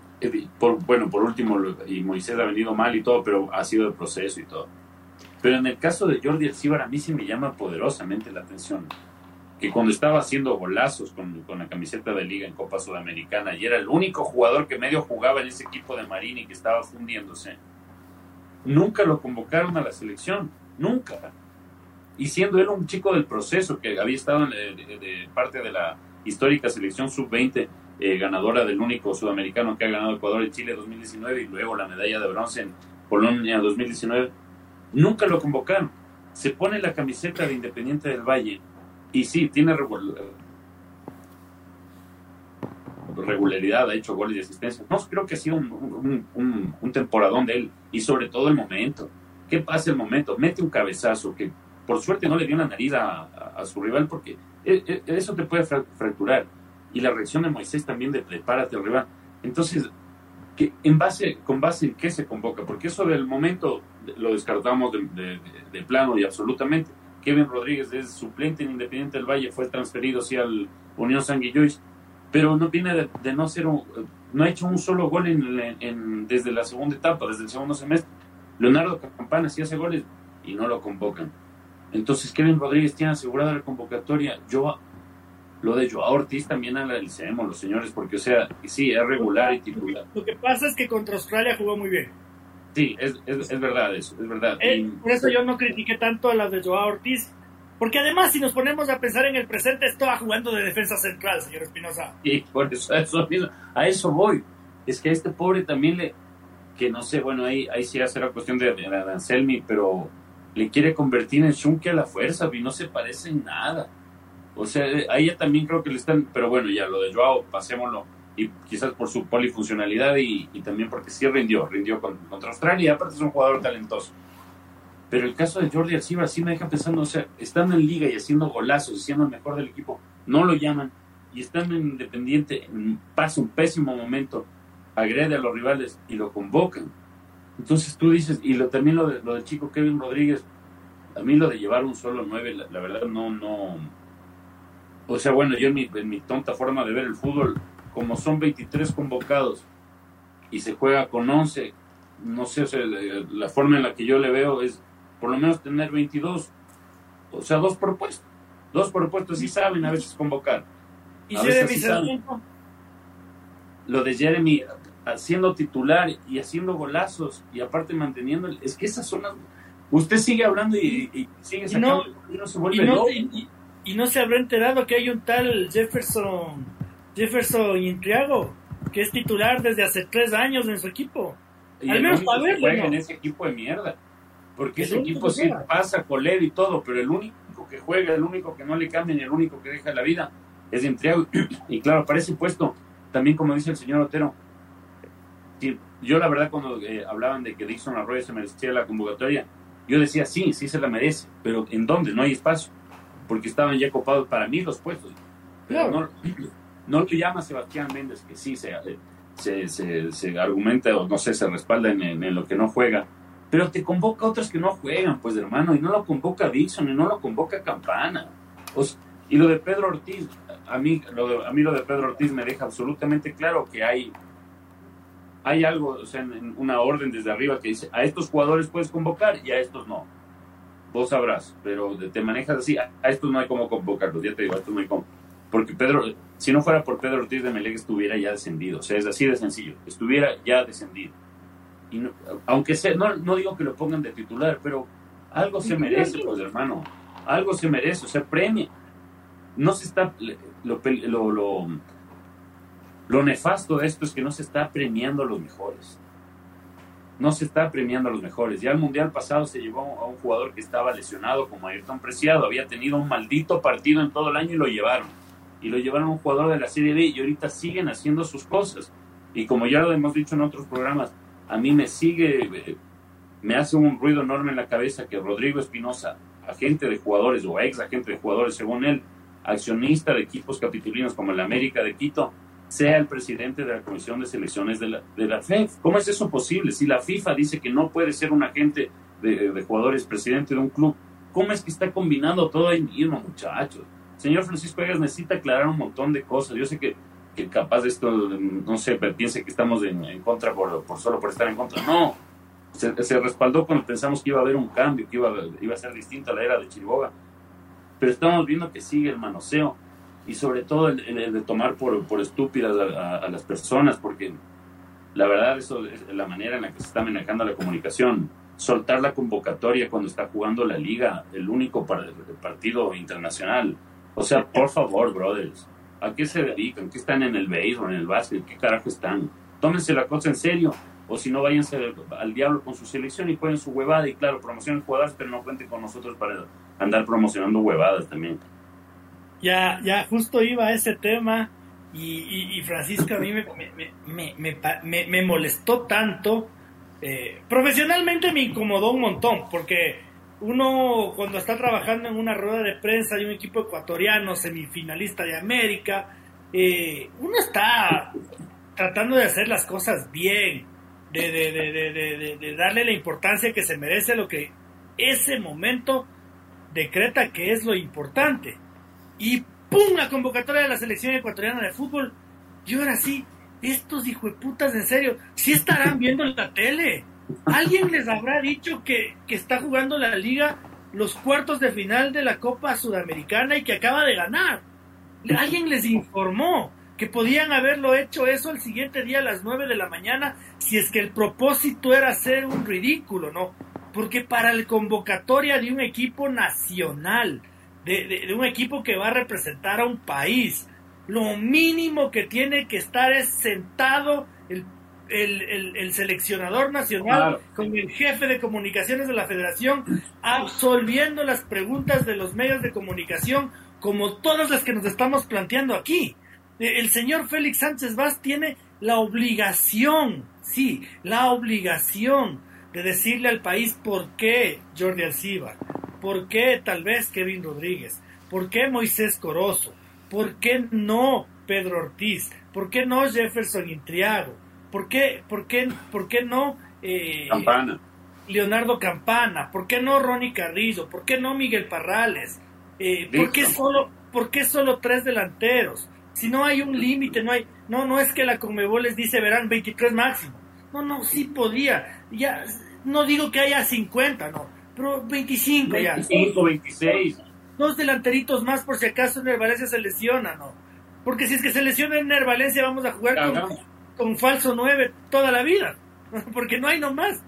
por, bueno, por último, y Moisés ha venido mal y todo, pero ha sido el proceso y todo. Pero en el caso de Jordi Alcibar, a mí sí me llama poderosamente la atención que cuando estaba haciendo golazos con, con, la camiseta de liga en Copa Sudamericana y era el único jugador que medio jugaba en ese equipo de Marini que estaba fundiéndose, nunca lo convocaron a la selección, nunca. Y siendo él un chico del proceso que había estado en, de, parte de la histórica selección sub-20, eh, ganadora del único sudamericano que ha ganado Ecuador y Chile 2019 y luego la medalla de bronce en Polonia 2019, nunca lo convocaron. Se pone la camiseta de Independiente del Valle y sí, tiene regularidad, ha hecho goles y asistencias. No, creo que ha sido un, un, temporadón de él y sobre todo el momento. ¿Qué pasa el momento? Mete un cabezazo que por suerte no le dio la nariz a, su rival porque e, e, eso te puede fracturar. Y la reacción de Moisés también de prepárate al rival. Entonces, que en base, ¿con base en qué se convoca? Porque eso del momento lo descartamos de, de plano y absolutamente Kevin Rodríguez es suplente en Independiente del Valle, fue transferido hacia el Unión San pero no viene de, no ser no ha hecho un solo gol en, desde la segunda etapa, desde el segundo semestre. Leonardo Campana sí hace goles y no lo convocan. Entonces Kevin Rodríguez tiene asegurada la convocatoria. Yo lo de Joao Ortiz también analicemos los señores, porque o sea, sí, es regular y titular. Lo que pasa es que contra Australia jugó muy bien. Sí, es, es, verdad eso, es verdad. Eh, por eso yo no critiqué tanto a las de Joao Ortiz, porque además si nos ponemos a pensar en el presente, estaba jugando de defensa central, señor Espinosa. Y por eso, a eso voy. Es que a este pobre también le, que no sé, bueno, ahí, ahí sí hace la cuestión de, de Anselmi, pero le quiere convertir en Shunke a la fuerza y no se parece en nada. O sea, a ella también creo que le están, pero bueno, ya lo de Joao, pasémoslo y quizás por su polifuncionalidad y, también porque sí rindió, rindió contra Australia y aparte es un jugador talentoso. Pero el caso de Jordi Alcibar sí me deja pensando, o sea, estando en liga y haciendo golazos y siendo el mejor del equipo, no lo llaman y estando en Independiente, pasa un pésimo momento, agrede a los rivales y lo convocan. Entonces tú dices, y lo, también lo, de, lo del chico Kevin Rodríguez, a mí lo de llevar un solo nueve, la, verdad no, no, o sea, bueno, yo en mi, en mi tonta forma de ver el fútbol, como son 23 convocados y se juega con 11, no sé, la forma en la que yo le veo es por lo menos tener 22, o sea, dos propuestos, dos propuestos y saben a veces convocar. ¿Y Jeremy Lo de Jeremy haciendo titular y haciendo golazos y aparte manteniendo, es que esas son Usted sigue hablando y, sigue sacando y no, se vuelve y no se habrá enterado que hay un tal Jefferson Jefferson Intriago, que es titular desde hace tres años en su equipo. Y Al menos para verlo. Juega en ese equipo de mierda. Porque ese equipo sí pasa Coledo y todo, pero el único que juega, el único que no le cambia y el único que deja la vida es Intriago. (clears throat) Y claro, para ese puesto, también como dice el señor Otero, yo la verdad cuando eh, hablaban de que Dixon Arroyo se merecía la convocatoria, yo decía sí, sí se la merece, pero ¿en dónde? No hay espacio, porque estaban ya copados para mí los puestos. Pero no, no lo llama Sebastián Méndez, que sí se, se, se, argumenta o no sé, se respalda en, lo que no juega, pero te convoca a otros que no juegan, pues hermano, y no lo convoca Dixon y no lo convoca Campana. y lo de Pedro Ortiz, a mí lo de, a mí lo de Pedro Ortiz me deja absolutamente claro que hay, hay algo, o sea, en, una orden desde arriba que dice, a estos jugadores puedes convocar y a estos no. Vos sabrás, pero te manejas así, a, estos no hay como convocarlos, ya te digo, a estos no hay como porque Pedro, si no fuera por Pedro Ortiz de Melec, estuviera ya descendido. O sea, es así de sencillo. Estuviera ya descendido. Y aunque sea, no, no digo que lo pongan de titular, pero algo se merece, pues hermano. Algo se merece, o sea, premia. No se está. Lo, lo, lo, nefasto de esto es que no se está premiando a los mejores. No se está premiando a los mejores. Ya el mundial pasado se llevó a un jugador que estaba lesionado como Ayrton Preciado. Había tenido un maldito partido en todo el año y lo llevaron y lo llevaron a un jugador de la Serie B y ahorita siguen haciendo sus cosas. Y como ya lo hemos dicho en otros programas, a mí me sigue, eh, me hace un ruido enorme en la cabeza que Rodrigo Espinosa, agente de jugadores o ex agente de jugadores, según él, accionista de equipos capitulinos como el América de Quito, sea el presidente de la Comisión de Selecciones de la, de la FEF. ¿Cómo es eso posible? Si la FIFA dice que no puede ser un agente de, de jugadores presidente de un club, ¿Cómo es que está combinando todo ahí mismo, muchachos? Señor Francisco Egas necesita aclarar un montón de cosas. Yo sé que, que capaz de esto, no sé, piense que estamos en, contra por, por, solo por estar en contra. No, se, se, respaldó cuando pensamos que iba a haber un cambio, que iba, iba a ser distinto a la era de Chiriboga. Pero estamos viendo que sigue el manoseo y sobre todo el, el de tomar por, por estúpidas a, las personas, porque la verdad eso es la manera en la que se está manejando la comunicación. Soltar la convocatoria cuando está jugando la liga, el único partido internacional. O sea, por favor, brothers, ¿a qué se dedican? ¿Qué están en el béisbol, en el básquet? ¿Qué carajo están? Tómense la cosa en serio o si no, váyanse al diablo con su selección y jueguen su huevada. Y claro, promocionen jugadas, pero no cuenten con nosotros para andar promocionando huevadas también. Ya, ya, justo iba a ese tema. Y, y, Francisco a mí me, me, me, me molestó tanto. Eh, profesionalmente me incomodó un montón, porque uno cuando está trabajando en una rueda de prensa de un equipo ecuatoriano, semifinalista de América, eh, uno está tratando de hacer las cosas bien, de, de, de, de, darle la importancia que se merece lo que ese momento decreta que es lo importante. Y ¡pum! La convocatoria de la selección ecuatoriana de fútbol. Y ahora sí, estos hijueputas, en serio, sí estarán (laughs) viendo la tele. ¿Alguien les habrá dicho que, que está jugando la liga los cuartos de final de la Copa Sudamericana y que acaba de ganar? ¿Alguien les informó? que podían haberlo hecho eso el siguiente día a las 9 de la mañana si es que el propósito era hacer un ridículo, ¿no? Porque para la convocatoria de un equipo nacional, de, de, de, un equipo que va a representar a un país, lo mínimo que tiene que estar es sentado el, el, el, el seleccionador nacional claro. con el jefe de comunicaciones de la federación, absolviendo las preguntas de los medios de comunicación como todas las que nos estamos planteando aquí. El señor Félix Sánchez Vaz tiene la obligación, sí, la obligación de decirle al país por qué Jordi Alcibar, por qué tal vez Kevin Rodríguez, por qué Moisés Corozo, por qué no Pedro Ortiz, por qué no Jefferson Intriago, por qué, por qué, por qué no eh, Campana. Leonardo Campana, por qué no Ronnie Carrillo, por qué no Miguel Parrales, eh, por qué solo, por qué solo tres delanteros si no hay un límite, no hay, no, no es que la Conmebol les dice, verán, 23 máximo. No, no, sí podría. Ya, no digo que haya 50, no, pero 25 ya. 25, 26. Dos delanteritos más por si acaso Ner Valencia se lesiona, ¿no? Porque si es que se lesiona Ner Valencia vamos a jugar con, con, falso 9 toda la vida, (laughs) porque no hay nomás.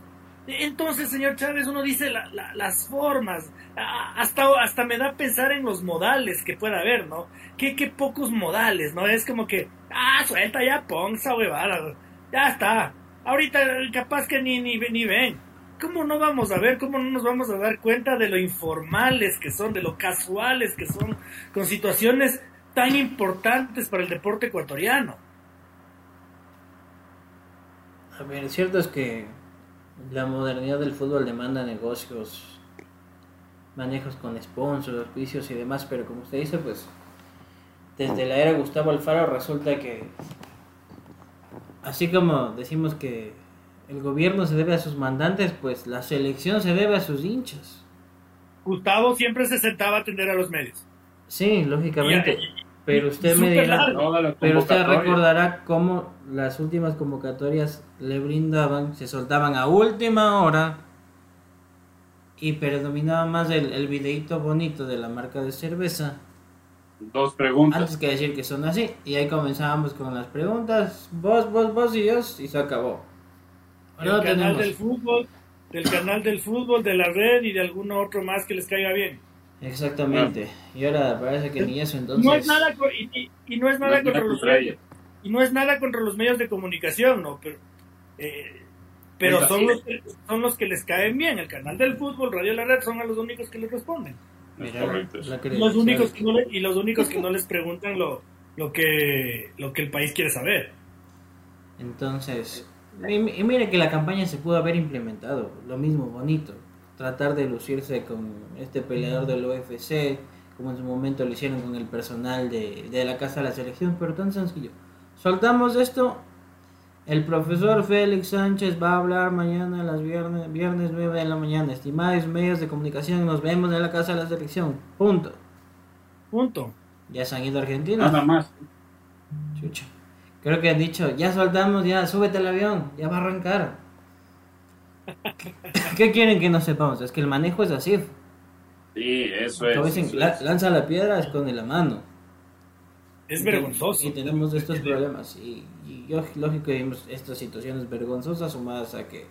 Entonces, señor Chávez, uno dice la, la, las formas, hasta, hasta me da pensar en los modales que pueda haber, ¿no? Qué, qué pocos modales, ¿no? Es como que, ah, suelta ya, ponza, huevada, ya está. Ahorita capaz que ni, ni, ni ven. ¿Cómo no vamos a ver, cómo no nos vamos a dar cuenta de lo informales que son, de lo casuales que son, con situaciones tan importantes para el deporte ecuatoriano? A ver, cierto es que la modernidad del fútbol demanda negocios, manejos con sponsors, auspicios y demás, pero como usted dice, pues desde la era Gustavo Alfaro resulta que, así como decimos que el gobierno se debe a sus mandantes, pues la selección se debe a sus hinchas. Gustavo siempre se sentaba a atender a los medios. Sí, lógicamente. Pero usted me dirá, pero usted recordará cómo las últimas convocatorias le brindaban, se soltaban a última hora y predominaba más el, el videito bonito de la marca de cerveza. Dos preguntas. Antes que decir que son así. Y ahí comenzábamos con las preguntas, vos, vos, vos y yo, y se acabó. Del canal tenemos... del fútbol, del canal del fútbol, de la red y de alguno otro más que les caiga bien. Exactamente. Ah. Y ahora parece que ni eso entonces. No es nada y, y, y no es nada no contra los medios. Y no es nada contra los medios de comunicación, no, pero eh, pero son los, que, son los que les caen bien. El canal del fútbol, Radio La Red, son a los únicos que les responden. Mira, los únicos que no le, y los únicos que no les preguntan lo, lo, que, lo que el país quiere saber. Entonces, y, y mire que la campaña se pudo haber implementado, lo mismo, bonito tratar de lucirse con este peleador del UFC, como en su momento lo hicieron con el personal de, de la Casa de la Selección, pero tan sencillo. Soltamos esto El profesor Félix Sánchez va a hablar mañana a las viernes, viernes 9 de la mañana. Estimados medios de comunicación, nos vemos en la casa de la selección. Punto. Punto. Ya se han ido a Argentina. Nada más. Chucha. Creo que han dicho, ya soltamos, ya súbete al avión, ya va a arrancar. (laughs) ¿Qué quieren que no sepamos? Es que el manejo es así. Sí, eso es. Como dicen, eso la- es. lanza la piedra, esconde la mano. Es Y- vergonzoso. Y tenemos estos (laughs) problemas. Y, y yo, lógico que vimos estas situaciones vergonzosas sumadas a que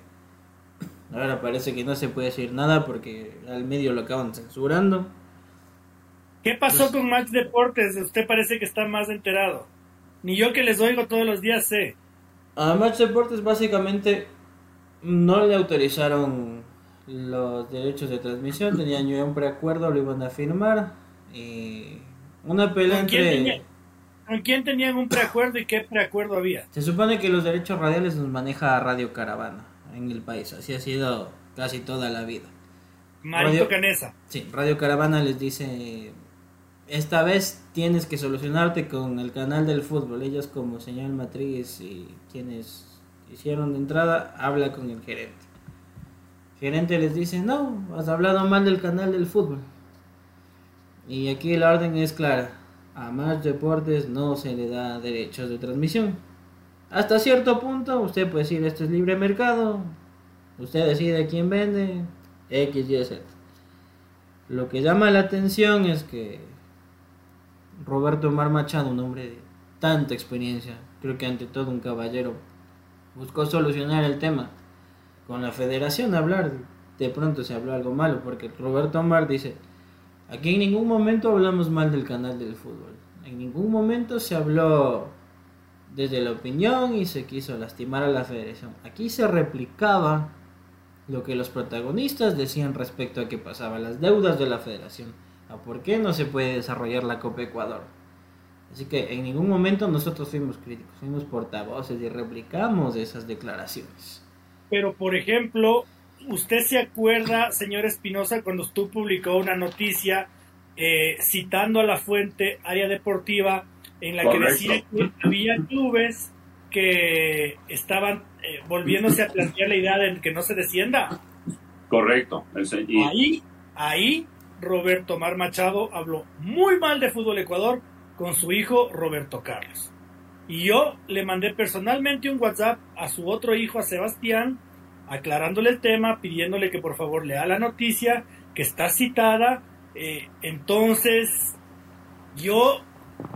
ahora parece que no se puede decir nada porque al medio lo acaban censurando. ¿Qué pasó con Max Deportes? Usted parece que está más enterado. Ni yo que les oigo todos los días sé. A Match Deportes básicamente no le autorizaron los derechos de transmisión, tenían ya un preacuerdo, lo iban a firmar. Y una pelea ¿Con quién, entre... tenía- ¿Con quién tenían un preacuerdo y qué preacuerdo había? Se supone que los derechos radiales los maneja Radio Caravana en el país, así ha sido casi toda la vida. Marito Radio- Canesa. Sí, Radio Caravana les dice, esta vez tienes que solucionarte con el canal del fútbol. Ellos como señal matriz y quienes hicieron entrada, habla con el gerente. El gerente les dice, no, has hablado mal del canal del fútbol. Y aquí la orden es clara. A más deportes no se le da derechos de transmisión. Hasta cierto punto usted puede decir esto es libre mercado. Usted decide quién vende. X, Y, Z. Lo que llama la atención es que Roberto Mar Machado, un hombre de tanta experiencia, creo que ante todo un caballero, buscó solucionar el tema con la federación, hablar. De pronto se habló algo malo, porque Roberto Mar dice, aquí en ningún momento hablamos mal del canal del fútbol. En ningún momento se habló desde la opinión y se quiso lastimar a la federación. Aquí se replicaba lo que los protagonistas decían respecto a qué pasaba, las deudas de la federación, a por qué no se puede desarrollar la Copa Ecuador. Así que en ningún momento nosotros fuimos críticos, fuimos portavoces y replicamos esas declaraciones. Pero, por ejemplo, ¿usted se acuerda, señor Espinosa, cuando usted publicó una noticia eh, citando a la fuente área deportiva en la que decía que había clubes que estaban eh, volviéndose a plantear la idea de que no se descienda? Correcto. Y- Ahí, ahí, Roberto Mar Machado habló muy mal de Fútbol Ecuador con su hijo Roberto Carlos. Y yo le mandé personalmente un WhatsApp a su otro hijo, a Sebastián, aclarándole el tema, pidiéndole que por favor lea la noticia que está citada. Eh, entonces, yo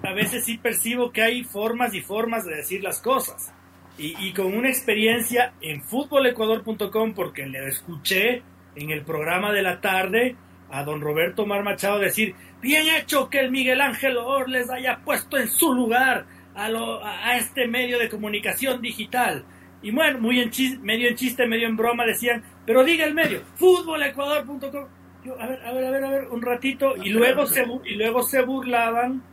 a veces sí percibo que hay formas y formas de decir las cosas. Y, con una experiencia en futbolecuador.com, porque le escuché en el programa de la tarde a don Roberto Mar Machado decir, bien hecho que el Miguel Ángel Orles haya puesto en su lugar a, lo- a este medio de comunicación digital. Y bueno, muy en chis- medio en chiste, medio en broma decían, pero diga el medio, futbolecuador.com. Yo, a ver, a ver, a ver, a ver, un ratito. Y luego se, y luego se burlaban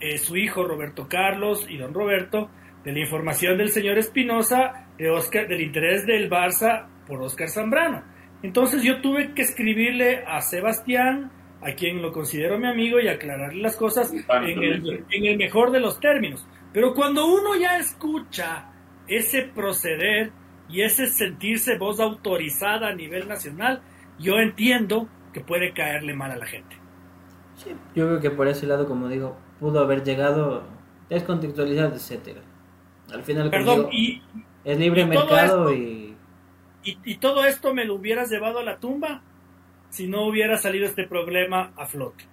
eh, su hijo Roberto Carlos y don Roberto de la información del señor Espinosa de Oscar, del interés del Barça por Oscar Zambrano. Entonces yo tuve que escribirle a Sebastián, a quien lo considero mi amigo, y aclararle las cosas en el, en el mejor de los términos. Pero cuando uno ya escucha ese proceder y ese sentirse voz autorizada a nivel nacional, yo entiendo que puede caerle mal a la gente. Sí, yo creo que por ese lado, como digo, pudo haber llegado descontextualizado, etcétera. Al final, Perdón, digo, y, es libre y mercado esto- y y, y todo esto me lo hubieras llevado a la tumba si no hubiera salido este problema a flote.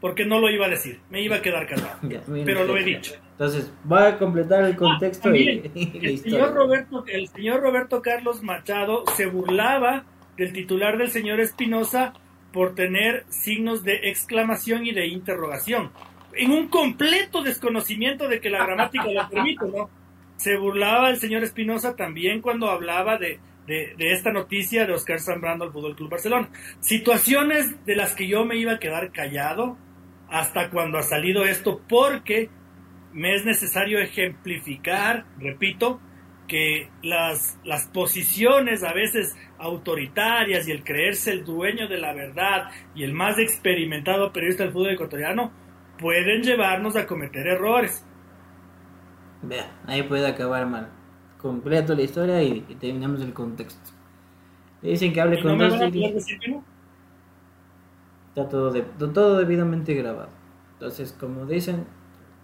Porque no lo iba a decir, me iba a quedar callado. (laughs) Ya, mira Pero lo he dicho. Entonces, voy a completar el contexto y, También, y la El señor, Roberto, el señor Roberto Carlos Machado se burlaba del titular del señor Espinosa por tener signos de exclamación y de interrogación. En un completo desconocimiento de que la gramática lo permite, ¿no? Se burlaba el señor Espinosa también cuando hablaba de, de, esta noticia de Oscar Zambrano al Fútbol Club Barcelona. Situaciones de las que yo me iba a quedar callado hasta cuando ha salido esto, porque me es necesario ejemplificar, repito, que las, las posiciones a veces autoritarias y el creerse el dueño de la verdad y el más experimentado periodista del fútbol ecuatoriano pueden llevarnos a cometer errores. Vea, ahí puede acabar mal. Completo la historia y, terminamos el contexto. Le dicen que hable con dos dirigentes. Está todo, de, todo debidamente grabado. Entonces, como dicen,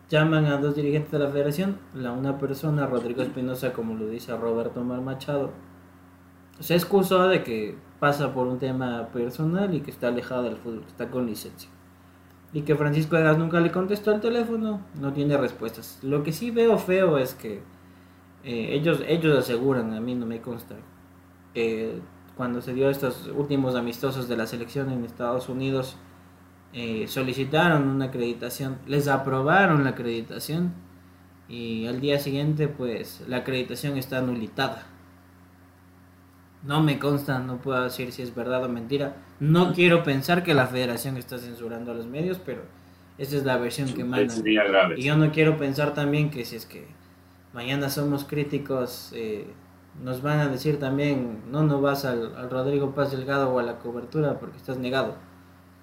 llaman a dos dirigentes de la federación, la una persona, Rodrigo Espinosa, como lo dice Roberto Mar Machado, se excusó de que pasa por un tema personal y que está alejado del fútbol, está con licencia. Y que Francisco Egas nunca le contestó al teléfono, no tiene respuestas. Lo que sí veo feo es que eh, ellos, ellos aseguran, a mí no me consta, cuando se dio estos últimos amistosos de la selección en Estados Unidos, eh, solicitaron una acreditación, les aprobaron la acreditación y al día siguiente pues la acreditación está anulitada. No me consta, no puedo decir si es verdad o mentira. No quiero pensar que la federación está censurando a los medios, pero esa es la versión que manda. Y yo no quiero pensar también que si es que mañana somos críticos, eh, nos van a decir también, no, no vas al, Rodrigo Paz Delgado o a la cobertura porque estás negado.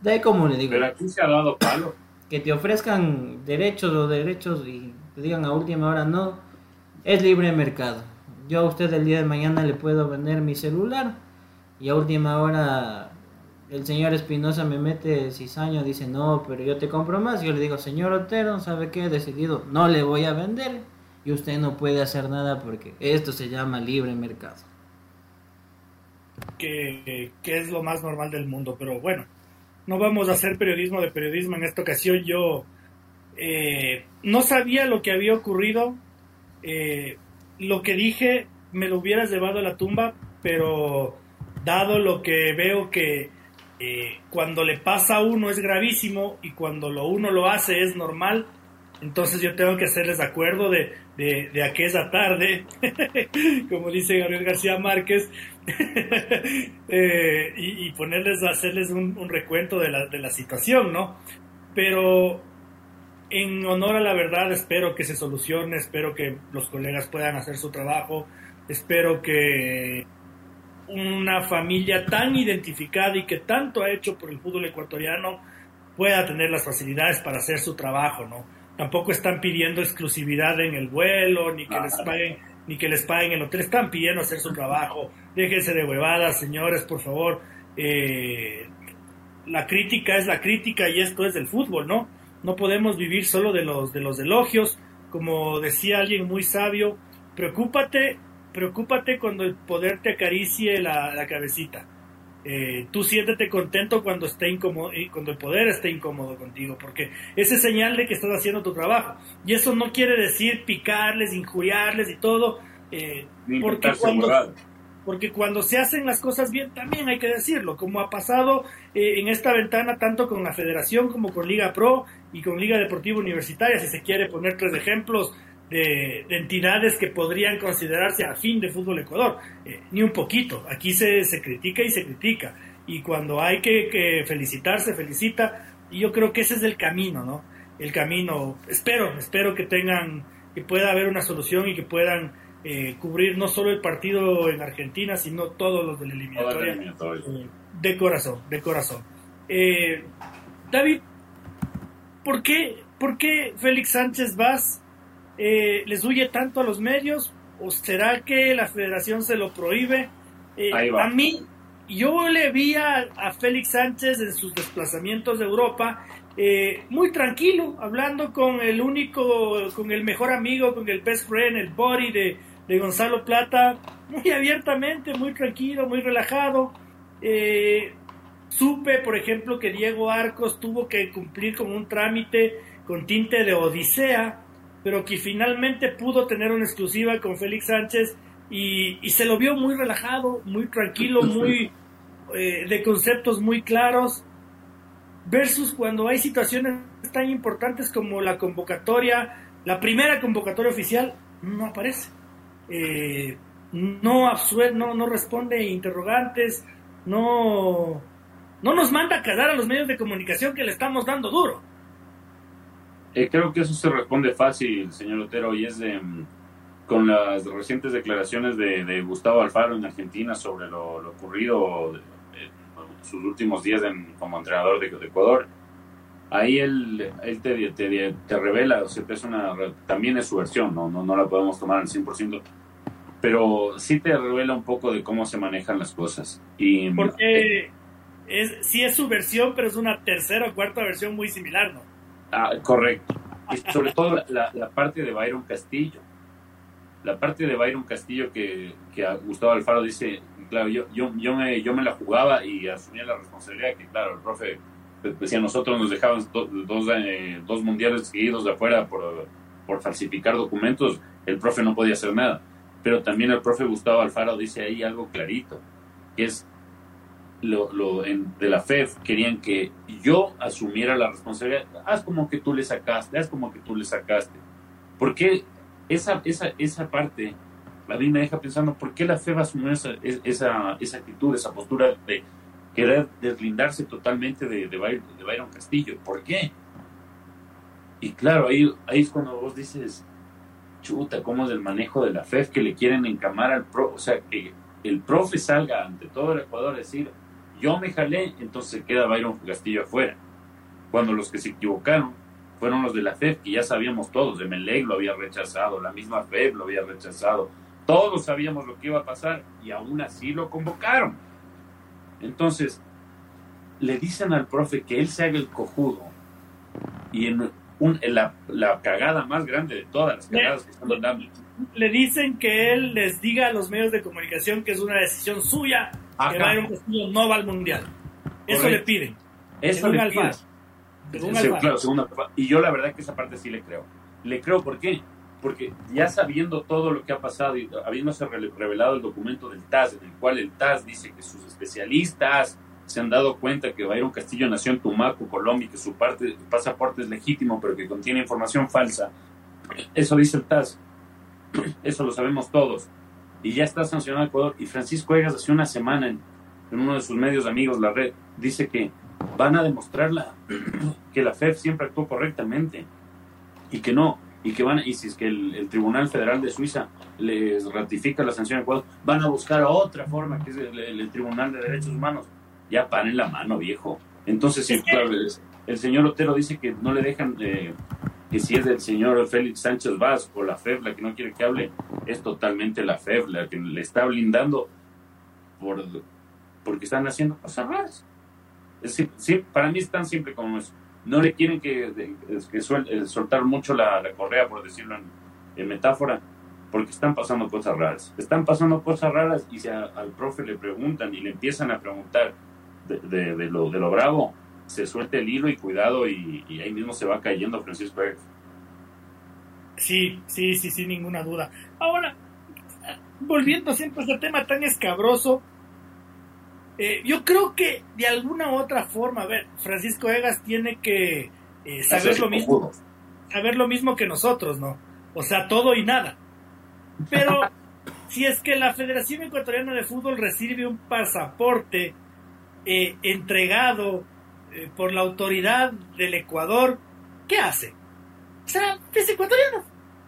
De ahí como le digo. Pero aquí se ha dado palo. Que te ofrezcan derechos o derechos y te digan a última hora no, es libre mercado yo a usted el día de mañana le puedo vender mi celular y a última hora el señor Espinosa me mete cizaño, dice no, pero yo te compro más. Yo le digo, señor Otero, ¿sabe qué? He decidido, no le voy a vender y usted no puede hacer nada porque esto se llama libre mercado. Que, es lo más normal del mundo, pero bueno, no vamos a hacer periodismo de periodismo en esta ocasión. Yo eh, no sabía lo que había ocurrido. Eh, lo que dije me lo hubieras llevado a la tumba, pero dado lo que veo que eh, cuando le pasa a uno es gravísimo y cuando lo uno lo hace es normal, entonces yo tengo que hacerles acuerdo de, de, aquella tarde, (laughs) como dice Gabriel García Márquez, (laughs) eh, y, ponerles, hacerles un, un recuento de la, de la situación, ¿no? Pero en honor a la verdad espero que se solucione, espero que los colegas puedan hacer su trabajo, espero que una familia tan identificada y que tanto ha hecho por el fútbol ecuatoriano pueda tener las facilidades para hacer su trabajo, ¿no? Tampoco están pidiendo exclusividad en el vuelo, ni que les paguen, ni que les paguen el hotel, están pidiendo hacer su trabajo. Déjense de huevadas, señores, por favor. Eh, la crítica es la crítica y esto es del fútbol, ¿no? no podemos vivir solo de los, de los elogios, como decía alguien muy sabio, preocúpate, preocúpate cuando el poder te acaricie la, la cabecita. Eh, tú siéntete contento cuando esté incómodo, cuando el poder esté incómodo contigo, porque ese es señal de que estás haciendo tu trabajo. Y eso no quiere decir picarles, injuriarles y todo, eh, porque cuando, porque cuando se hacen las cosas bien, también hay que decirlo, como ha pasado eh, en esta ventana tanto con la Federación como con Liga Pro y con Liga Deportiva Universitaria, si se quiere poner tres ejemplos de, entidades que podrían considerarse a fin de Fútbol Ecuador, eh, ni un poquito, aquí se, se, critica y se critica, y cuando hay que, que felicitar, se felicita, y yo creo que ese es el camino, ¿no? El camino, espero, espero que tengan, que pueda haber una solución y que puedan eh, cubrir no solo el partido en Argentina, sino todos los de la eliminatoria. Eh, de corazón, de corazón. Eh, David, ¿por qué, ¿por qué Félix Sánchez Vaz les huye tanto a los medios? ¿O será que la federación se lo prohíbe? a mí, yo le vi a, a, Félix Sánchez en sus desplazamientos de Europa muy tranquilo, hablando con el único, con el mejor amigo, con el best friend, el body de, de Gonzalo Plata, muy abiertamente, muy tranquilo, muy relajado. Eh, supe, por ejemplo, que Diego Arcos tuvo que cumplir con un trámite con tinte de Odisea, pero que finalmente pudo tener una exclusiva con Félix Sánchez y, se lo vio muy relajado, muy tranquilo, muy eh, de conceptos muy claros, versus cuando hay situaciones tan importantes como la convocatoria, la primera convocatoria oficial, no aparece eh, no, no, no responde interrogantes, no, no nos manda a quedar a los medios de comunicación que le estamos dando duro. Eh, creo que eso se responde fácil, señor Otero, y es de, mm, con las recientes declaraciones de, Gustavo Alfaro en Argentina sobre lo, ocurrido en sus últimos días como entrenador de, Ecuador. Ahí él, él te, te, revela, o sea, es una, también es su versión, ¿no? No, no la podemos tomar al 100%, pero sí te revela un poco de cómo se manejan las cosas. Y, Porque es, sí es su versión, pero es una tercera o cuarta versión muy similar, ¿no? Ah, correcto. Y sobre todo la, la, parte de Byron Castillo. La parte de Byron Castillo que, que Gustavo Alfaro dice, claro, yo, yo, yo, me, yo me la jugaba y asumía la responsabilidad que, claro, el profe decía, nosotros nos dejaban dos, eh, dos mundiales seguidos de afuera por, por falsificar documentos, el profe no podía hacer nada. Pero también el profe Gustavo Alfaro dice ahí algo clarito, que es lo, lo de la FEF querían que yo asumiera la responsabilidad. Haz como que tú le sacaste, haz como que tú le sacaste. Porque esa, esa, esa parte a mí me deja pensando, ¿por qué la FEF asumió esa, esa, esa actitud, esa postura de querer deslindarse totalmente de, de, Byron, Castillo? ¿Por qué? Y claro, ahí, ahí es cuando vos dices, chuta, ¿cómo es el manejo de la FEF que le quieren encamar al pro? O sea, que el profe salga ante todo el Ecuador a decir, yo me jalé, entonces queda Byron Castillo afuera. Cuando los que se equivocaron fueron los de la FEF, que ya sabíamos todos, de Melec lo había rechazado, la misma FEF lo había rechazado, todos sabíamos lo que iba a pasar y aún así lo convocaron. Entonces, le dicen al profe que él se haga el cojudo y en, la, la, cagada más grande de todas las cagadas que están dando. Le dicen que él les diga a los medios de comunicación que es una decisión suya que Byron Castillo no va al mundial. Eso le piden. Eso le piden. y yo la verdad que esa parte sí le creo. Le creo ¿por qué? Porque ya sabiendo todo lo que ha pasado y habiéndose revelado el documento del TAS, en el cual el TAS dice que sus especialistas se han dado cuenta que Byron Castillo nació en Tumaco, Colombia, y que su parte, pasaporte es legítimo, pero que contiene información falsa. Eso dice el TAS. (clears throat) Eso lo sabemos todos y ya está sancionado Ecuador. Y Francisco Egas hace una semana en, uno de sus medios amigos, la red, dice que van a demostrar (clears throat) que la FED siempre actuó correctamente y que no, y que van, y si es que el, Tribunal Federal de Suiza les ratifica la sanción a Ecuador, van a buscar otra forma, que es el, Tribunal de Derechos Humanos. Ya paren la mano, viejo. Entonces, sí, claro, el, señor Otero dice que no le dejan eh, que si es del señor Félix Sánchez Vaz o la FEB la que no quiere que hable, es totalmente la FEB la que le está blindando por, porque están haciendo cosas raras. Es sí, para mí están siempre como eso. No le quieren que, que eh, soltar mucho la, correa, por decirlo en, metáfora, porque están pasando cosas raras. Están pasando cosas raras y si al profe le preguntan y le empiezan a preguntar de, de, lo, de lo bravo, se suelte el hilo y cuidado y, ahí mismo se va cayendo Francisco Sí, sí, sí, sin ninguna duda. Ahora, volviendo siempre a este tema tan escabroso, eh, yo creo que de alguna u otra forma, a ver, Francisco Egas tiene que eh, saber lo mismo, saber lo mismo que nosotros, ¿no? O sea, todo y nada. Pero (laughs) si es que la Federación Ecuatoriana de Fútbol recibe un pasaporte eh, entregado eh, por la autoridad del Ecuador, ¿qué hace? O sea, es ecuatoriano.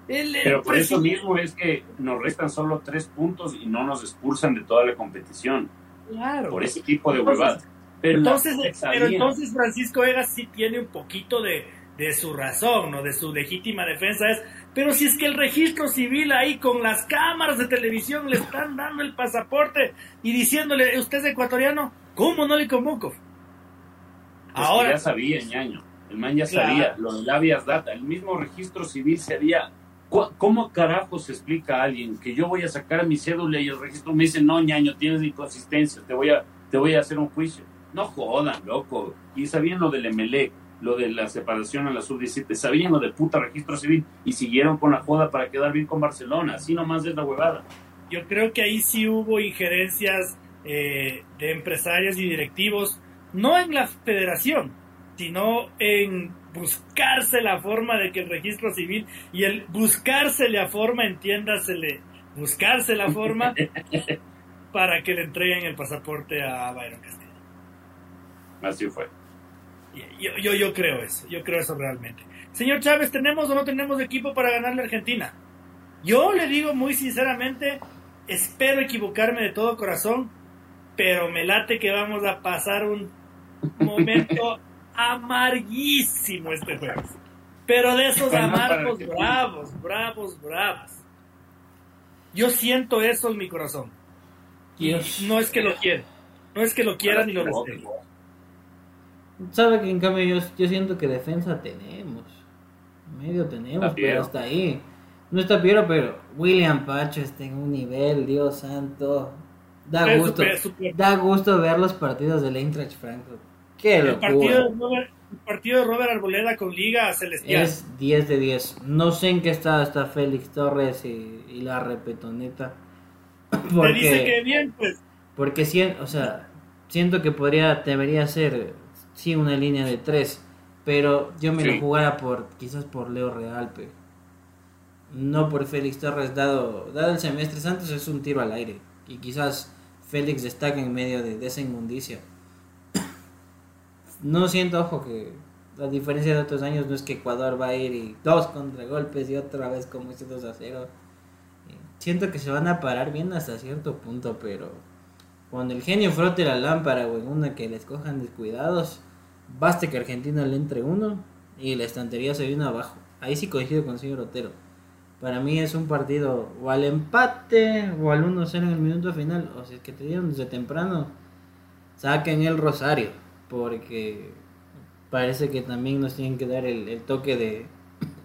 Pero por eso mismo es que nos restan solo tres puntos y no nos expulsan de toda la competición. Claro. Por ese tipo de huevadas. Pero entonces, pero entonces Francisco Egas sí tiene un poquito de, de su razón, ¿no? De su legítima defensa es, pero si es que el registro civil ahí con las cámaras de televisión le están dando el pasaporte y diciéndole, usted es ecuatoriano, ¿cómo no le convoco? Ahora ya sabía, ñaño. El man ya sabía, lo de labias data, el mismo registro civil sería. ¿Cómo carajo se explica a alguien que yo voy a sacar mi cédula y el registro me dice, no, ñaño, tienes inconsistencia, te voy a, te voy a hacer un juicio? No jodan, loco. Y sabían lo del MLE, lo de la separación a la sub-17, sabían lo del puta registro civil y siguieron con la joda para quedar bien con Barcelona. Así nomás es la huevada. Yo creo que ahí sí hubo injerencias eh, de empresarios y directivos no en la federación, sino en buscarse la forma de que el registro civil y el buscarse la forma, entiéndasele, buscarse la forma (laughs) para que le entreguen el pasaporte a Byron Castillo. Así fue. Yo, yo, yo creo eso, yo creo eso realmente. Señor Chávez, ¿tenemos o no tenemos equipo para ganarle a Argentina? Yo le digo muy sinceramente, espero equivocarme de todo corazón, pero me late que vamos a pasar un momento amarguísimo este jueves. Pero de esos amargos bravos, bravos, bravos. Yo siento eso en mi corazón. No es que lo quiera. No es que lo quiera ni lo desee. Sabe que en cambio yo, yo siento que defensa tenemos. Medio tenemos, pero hasta ahí. No está Piero, pero William Pacho está en un nivel, Dios santo. Da gusto, da gusto ver los partidos del Eintracht Frankfurt. Qué el Partido de Robert, el partido de Robert Arboleda con Liga Celestial. Es 10 de 10. No sé en qué estado está Félix Torres y, la repetoneta. (coughs) Porque, dice que bien, pues. Porque o sea, siento que podría, debería ser, sí, una línea de 3. Pero yo me lo jugara por, quizás por Leo Real, no por Félix Torres, dado, dado el semestre Santos es un tiro al aire. Y quizás Félix destaca en medio de, esa inmundicia. No siento, ojo, que la diferencia de otros años no es que Ecuador va a ir y dos contragolpes y otra vez como este 2 a 0. Siento que se van a parar bien hasta cierto punto, pero cuando el genio frote la lámpara o en una que les cojan descuidados, basta que Argentina le entre uno y la estantería se viene abajo. Ahí sí coincido con el señor Otero. Para mí es un partido o al empate o al 1-0 en el minuto final. O si es que te dieron desde temprano, saquen el rosario. Porque parece que también nos tienen que dar el, toque de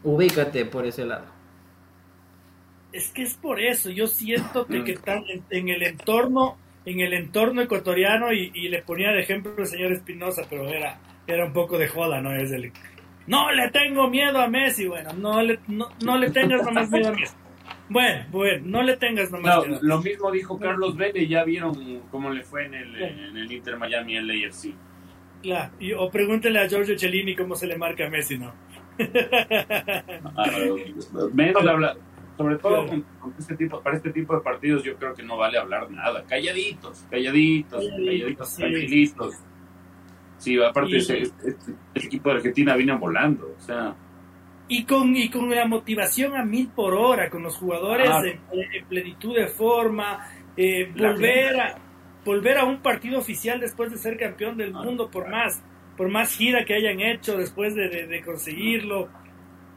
ubícate por ese lado. Es que es por eso, yo siento que, (clears throat) están en, el entorno, en el entorno ecuatoriano, y, le ponía de ejemplo el señor Espinosa, pero era, era un poco de joda, ¿no? Es el, no le tengo miedo a Messi. Bueno, no le, no, no le tengas nomás miedo a Messi. Bueno, bueno, no le tengas nomás miedo. Lo mismo dijo Carlos Vélez, ya vieron cómo le fue en el, en el Inter Miami en la o pregúntenle a Giorgio Cellini cómo se le marca a Messi, ¿no? (laughs) Ah, menos habla, sobre todo con, este tipo, para este tipo de partidos yo creo que no vale hablar nada. Calladitos, calladitos, calladitos, tranquilitos. Sí, aparte ese, este, equipo de Argentina viene volando, o sea. Y con, y con la motivación a mil por hora, con los jugadores ah. en, plenitud de forma, eh, volver, a, volver a un partido oficial después de ser campeón del ah, mundo, por más, por más gira que hayan hecho después de, conseguirlo.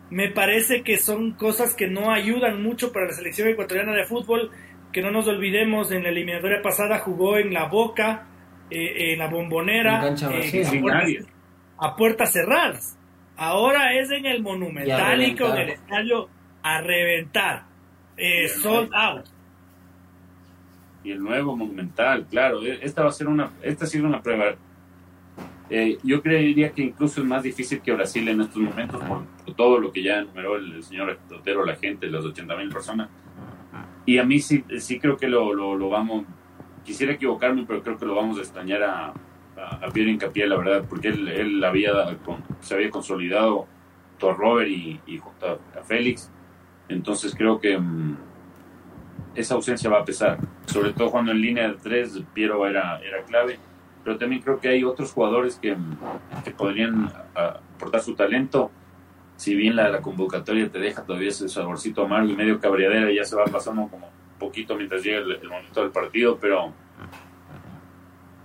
Me parece que son cosas que no ayudan mucho para la selección ecuatoriana de fútbol, que no nos olvidemos, en la eliminatoria pasada jugó en la Boca, eh, en la bombonera, eh, a, puertas, cerradas. Ahora es en el Monumental y, con el estadio a reventar. Eh, sold out. Y el nuevo Monumental, claro. E, esta va a ser una, esta ha sido una prueba. yo creería que incluso es más difícil que Brasil en estos momentos por, todo lo que ya enumeró el, señor Otero, la gente, las 80 mil personas. Y a mí sí, sí creo que lo, lo, lo vamos quisiera equivocarme, pero creo que lo vamos a extrañar a, a, Pierre Incapié, la verdad, porque él, él había, se había consolidado a Robert y, y a, Félix. Entonces creo que mm, esa ausencia va a pesar. Sobre todo cuando en línea de tres Piero era, era clave. Pero también creo que hay otros jugadores que, que podrían aportar su talento. Si bien la, la convocatoria te deja todavía ese saborcito amargo y medio cabreadera, ya se va pasando como poquito mientras llega el, momento del partido, pero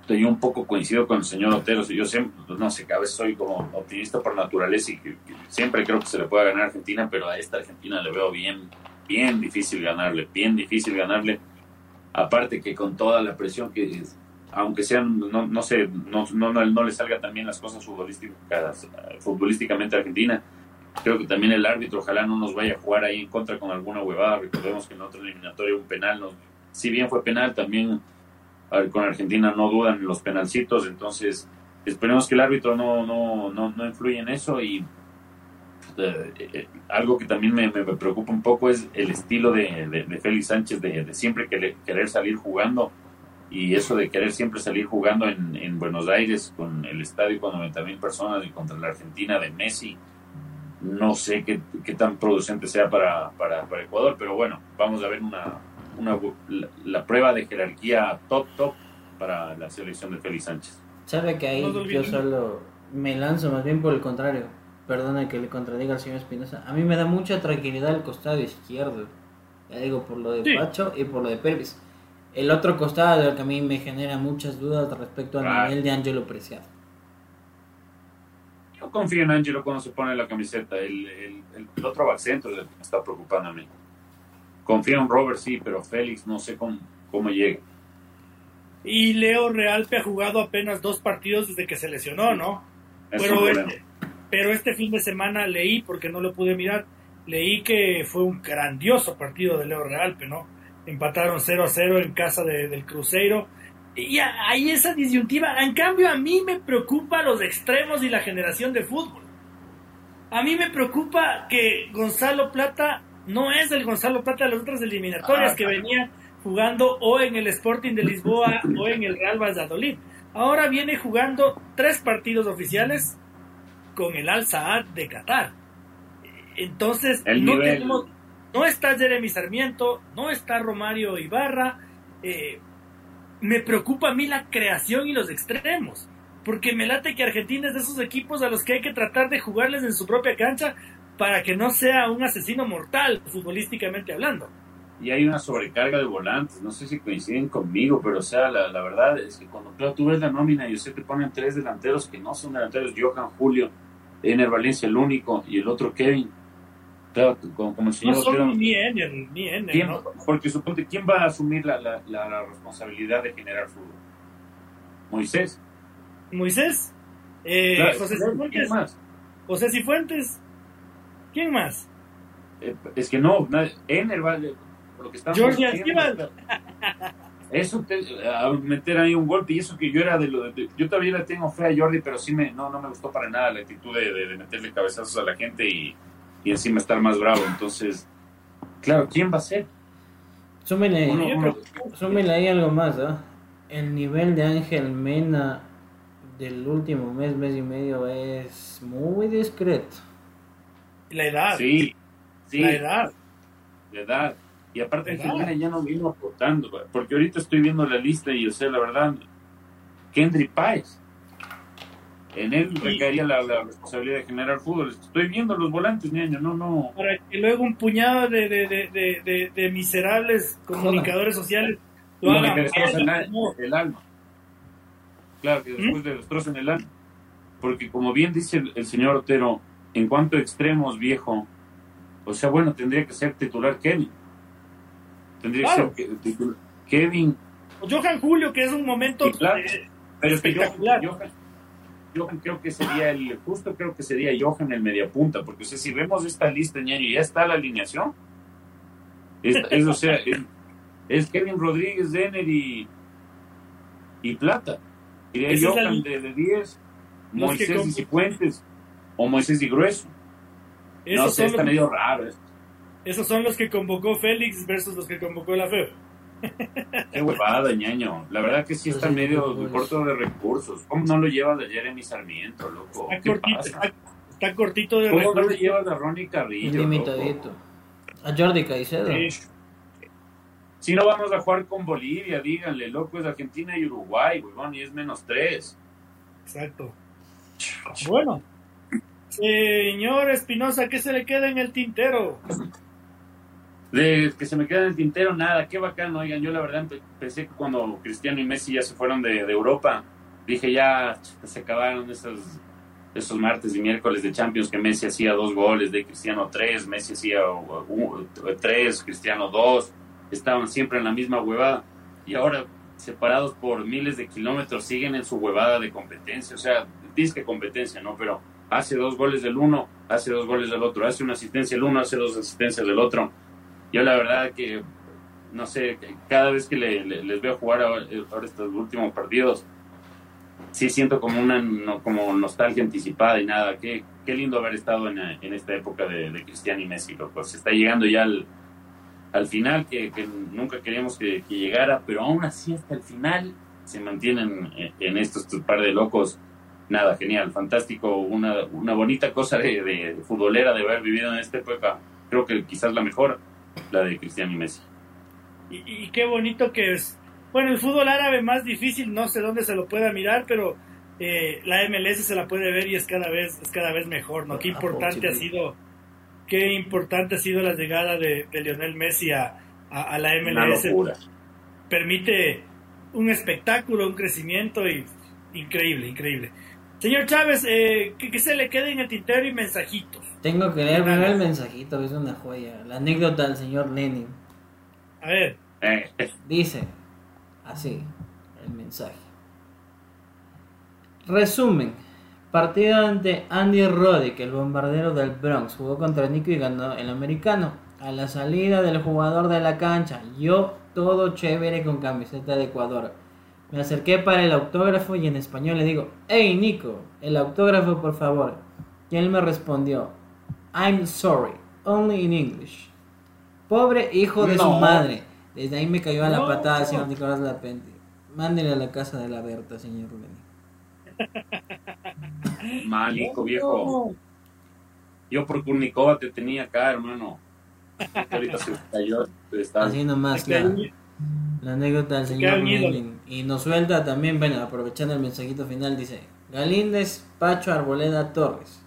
yo un poco coincido con el señor Otero. Yo siempre, no sé, cada vez soy como optimista por naturaleza y siempre creo que se le puede ganar a Argentina, pero a esta Argentina le veo bien, bien difícil ganarle, bien difícil ganarle. Aparte que con toda la presión que, aunque sean, no, no sé, no, no, no, le salga también las cosas futbolísticas, futbolísticamente a Argentina, Creo que también el árbitro, ojalá no nos vaya a jugar ahí en contra con alguna huevada. Recordemos que en otro eliminatorio un penal, si bien fue penal, también con Argentina no dudan los penalcitos. Entonces, esperemos que el árbitro no, no, no, no influya en eso. Y eh, eh, algo que también me, preocupa un poco es el estilo de, de, Félix Sánchez de, siempre querer, salir jugando. Y eso de querer siempre salir jugando en, en Buenos Aires con el estadio con 90 mil personas y contra la Argentina de Messi no sé qué, tan producente sea para, para, Ecuador, pero bueno, vamos a ver una, una la, prueba de jerarquía top, top para la selección de Félix Sánchez. Sabe que ahí yo solo me lanzo, más bien por el contrario. Perdona que le contradiga al señor Espinosa. A mí me da mucha tranquilidad el costado izquierdo. Ya digo, por lo de Pacho y por lo de Pervis. El otro costado que a mí me genera muchas dudas respecto al nivel de Angelo Preciado confío en Angelo cuando se pone la camiseta. El, el, el otro va al centro me está preocupando a mí. Confío en Robert, sí, pero Félix no sé cómo, cómo llega. Y Leo Realpe ha jugado apenas dos partidos desde que se lesionó, ¿no? Pero este, pero este fin de semana leí, porque no lo pude mirar, leí que fue un grandioso partido de Leo Realpe, ¿no? Empataron 0 a 0 en casa del Cruzeiro. Y ahí esa disyuntiva. En cambio, a mí me preocupa los extremos y la generación de fútbol. A mí me preocupa que Gonzalo Plata no es el Gonzalo Plata de las otras eliminatorias ah, que venía jugando o en el Sporting de Lisboa o en el Real Valladolid. Ahora viene jugando tres partidos oficiales con el Al Saad de Qatar. Entonces, no, tenemos, no está Jeremy Sarmiento, no está Romario Ibarra. Eh, me preocupa a mí la creación y los extremos. Porque me late que Argentina es de esos equipos a los que hay que tratar de jugarles en su propia cancha para que no sea un asesino mortal, futbolísticamente hablando. Y hay una sobrecarga de volantes, no sé si coinciden conmigo, pero o sea, la, la verdad es que cuando tú ves la nómina, yo sé que ponen tres delanteros que no son delanteros, Johan Julio, Ener Valencia el único y el otro Kevin. Claro, como, el señor no son ni Ener, ni Ener, ¿no? Porque suponte, ¿quién va a asumir la, la, la, responsabilidad de generar fútbol? Moisés. Moisés. Eh, José Cifuentes. ¿Quién más? José Cifuentes. ¿Quién más? Eh, es que no, Ener va, por lo que estamos Georgia Eso, a meter ahí un golpe, y eso que yo era de lo de, yo todavía le tengo fe a Jordi, pero sí me, no, no me gustó para nada la actitud de, meterle cabezazos a la gente y, y, encima estar más bravo. Entonces, claro, ¿quién va a ser? Súmele, ahí algo más, ¿ah? El nivel de Ángel Mena del último mes, mes y medio es muy discreto. La edad. Sí, sí. La edad. La edad. Y aparte Ángel ya no vino aportando, porque ahorita estoy viendo la lista y, o sea, la verdad, Kendry Páez. En él recaería la, responsabilidad de generar fútbol. Estoy viendo los volantes, niño, no, no. Para que luego un puñado de, de, de, miserables comunicadores sociales lo hagan. el, alma. Claro, que después ¿Mm? destrocen el alma. Porque como bien dice el, el, señor Otero, en cuanto a extremos, viejo, o sea, bueno, tendría que ser titular Kenny. Tendría que ser Kevin. Johan Julio, que es un momento pero espectacular. Johan, creo que sería el, justo creo que sería Johan el mediapunta, porque si vemos esta lista, ñaño, ya está la alineación. Es, o sea, es, Kevin Rodríguez, Denner y, y Plata. Y Johan de 10, Moisés y Cifuentes, o Moisés y Grueso. no sé, está medio raro esto. Esos son los que convocó Félix versus los que convocó la FEB. (laughs) Qué huevada, ñaño. La verdad que sí está medio corto de recursos. ¿Cómo no lo llevas a Jeremy Sarmiento, loco? Está, cortito, está, cortito de ¿Cómo recursos. ¿Cómo no lo llevas a Ronnie Carrillo? Limitadito. A Jordi Caicedo. Si no vamos a jugar con Bolivia, díganle, loco, es Argentina y Uruguay, huevón, y es menos tres. Exacto. Bueno, señor Espinosa, ¿qué se le queda en el tintero? De que se me queda en el tintero, nada, qué bacán, oigan, yo la verdad pensé que cuando Cristiano y Messi ya se fueron de, Europa, dije ya se acabaron esos, esos martes y miércoles de Champions que Messi hacía dos goles, de Cristiano tres, Messi hacía tres, Cristiano dos, estaban siempre en la misma huevada. Y ahora separados por miles de kilómetros siguen en su huevada de competencia, o sea, que competencia, ¿no? Pero hace dos goles del uno, hace dos goles del otro, hace una asistencia del uno, hace dos asistencias del otro yo la verdad que, no sé, cada vez que les veo jugar ahora, estos últimos partidos, sí siento como una como nostalgia anticipada y nada, qué, qué lindo haber estado en, esta época de, Cristiano y Messi, pues se está llegando ya al, final que, nunca queríamos que, llegara, pero aún así hasta el final se mantienen en, estos, par de locos. Nada, genial, fantástico, una, una bonita cosa de, de futbolera de haber vivido en esta época, creo que quizás la mejor la de Cristiano y Messi. Y, qué bonito que es. Bueno, el fútbol árabe más difícil, no sé dónde se lo pueda mirar, pero eh, la MLS se la puede ver y es cada vez, es cada vez mejor, ¿no? Qué ah, importante ha sido, qué importante ha sido la llegada de, Lionel Messi a, a, la MLS. Permite un espectáculo, un crecimiento y increíble, increíble. Señor Chávez, eh, que, se le quede en el tintero y mensajitos. Tengo que leer el mensajito, es una joya. La anécdota del señor Lenin. A ver. Eh, Dice así el mensaje. Resumen. Partido ante Andy Roddick, el bombardero del Bronx. Jugó contra Nico y ganó el americano. A la salida del jugador de la cancha, yo todo chévere con camiseta de Ecuador. Me acerqué para el autógrafo y en español le digo, hey Nico, el autógrafo por favor. Y él me respondió, I'm sorry, only in English. Pobre hijo de su No. madre. Desde ahí me cayó a la No. patada, señor Nicolás Lapente. Mándele a la casa de la Berta, señor Rubén. (laughs) Manico, viejo. Yo por Kurnikova te tenía acá, hermano. Ahorita (laughs) se cayó. Está... Así nomás, la, la anécdota del señor. Rubén. Y nos suelta también, bueno, aprovechando el mensajito final, dice: Galíndez, Pacho, Arboleda, Torres.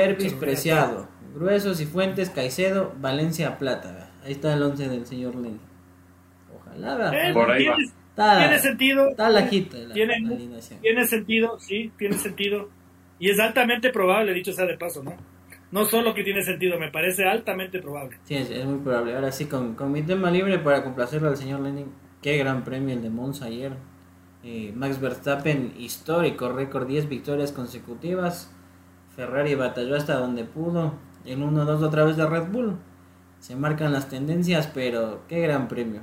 Pervis. Preciado. Gruesos y Fuentes, Caicedo, Valencia, Plata. Ahí está el 11 del señor Lenin. Ojalá. Eh, Por ahí va. tiene, Está, tiene sentido. está lajita la, Tiene- la. Tiene sentido, sí, tiene sentido. Y es altamente probable, dicho sea de paso, ¿no? No solo que tiene sentido, me parece altamente probable. Sí, es, es muy probable. Ahora sí, con, con mi tema libre para complacerlo al señor Lenin. Qué gran premio el de Monza ayer. Eh, Max Verstappen, histórico, récord 10 victorias consecutivas. Ferrari batalló hasta donde pudo. El 1-2 otra vez de Red Bull. Se marcan las tendencias, pero qué gran premio.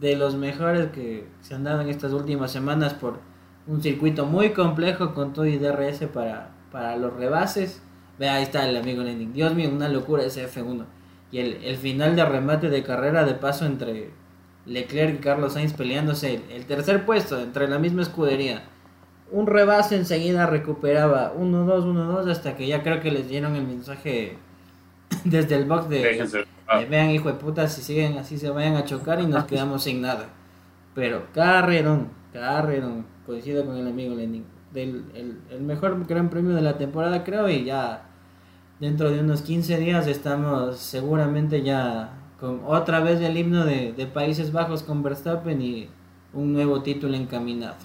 De los mejores que se han dado en estas últimas semanas por un circuito muy complejo con todo y DRS para, para los rebases. Ve, ahí está el amigo Lenin. Dios mío, una locura ese F1. Y el, el final de remate de carrera de paso entre Leclerc y Carlos Sainz peleándose el, el tercer puesto entre la misma escudería. Un rebase enseguida recuperaba 1-2, 1-2 hasta que ya creo que les dieron el mensaje (coughs) desde el box de, Déjense. ah, eh, vean, hijo de puta, si siguen así se vayan a chocar y nos quedamos sin nada. Pero carrerón, carrerón, coincido con el amigo Lenin. Del, el, el mejor gran premio de la temporada, creo, y ya dentro de unos 15 días estamos seguramente ya con otra vez el himno de, de Países Bajos con Verstappen y un nuevo título encaminado.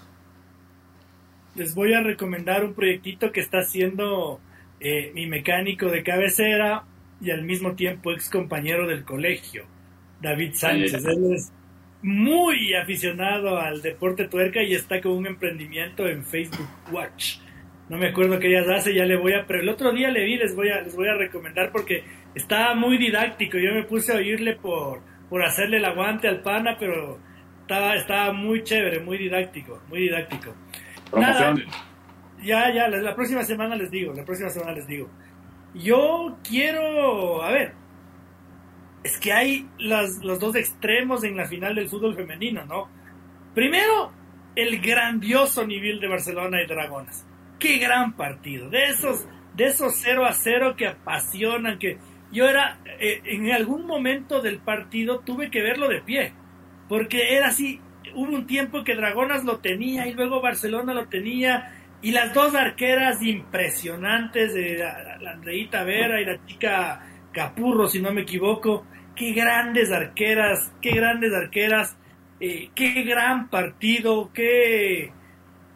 Les voy a recomendar un proyectito que está haciendo eh, mi mecánico de cabecera y al mismo tiempo ex compañero del colegio, David Sánchez. Él es muy aficionado al deporte tuerca y está con un emprendimiento en Facebook Watch. No me acuerdo qué días hace, ya le voy a... Pero el otro día le vi, les voy a, les voy a recomendar porque estaba muy didáctico. Yo me puse a oírle por, por hacerle el aguante al pana, pero estaba, estaba muy chévere, muy didáctico, muy didáctico. Promoción. Ya, ya, la, la próxima semana les digo, la próxima semana les digo. Yo quiero, a ver, es que hay las, los dos extremos en la final del fútbol femenino, ¿no? Primero, el grandioso nivel de Barcelona y Dragonas. Qué gran partido. De esos, de esos 0 a 0 que apasionan, que yo era, eh, en algún momento del partido tuve que verlo de pie, porque era así, hubo un tiempo que Dragonas lo tenía y luego Barcelona lo tenía y las dos arqueras impresionantes de la, la Andreita Vera y la chica Capurro, si no me equivoco, qué grandes arqueras, qué grandes arqueras, eh, qué gran partido, qué,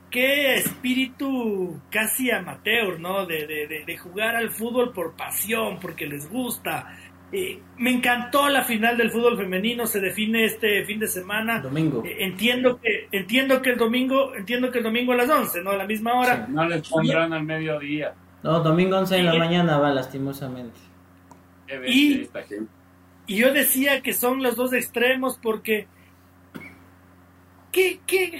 qué espíritu casi amateur, ¿no? De, de, de, de jugar al fútbol por pasión, porque les gusta. Eh, me encantó la final del fútbol femenino, se define este fin de semana. Domingo. Eh, entiendo que entiendo que el domingo entiendo que el domingo a las 11 no a la misma hora No les pondrán al mediodía. No, domingo 11 de la mañana va, lastimosamente. Y- bestia esta gente. y yo decía que son los dos extremos porque qué qué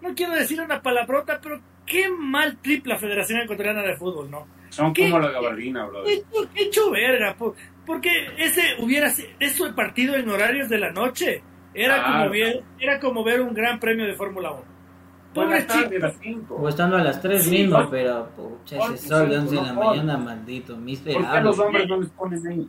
no quiero decir una palabrota pero qué mal trip la Federación Ecuatoriana de Fútbol no Son ¿Qué? como la gabardina, brother. hecho, hecho verga po- porque ese hubiera eso partido en horarios de la noche era Claro. como ver era como ver un gran premio de Fórmula 1 Pobre Buenas chico. tardes, las cinco. O estando a las 3 Sí, mismo, ¿por- pero pucha, ese sol de sí, 11 de la mañana, maldito, ¿Por qué los hombres no les ponen ahí?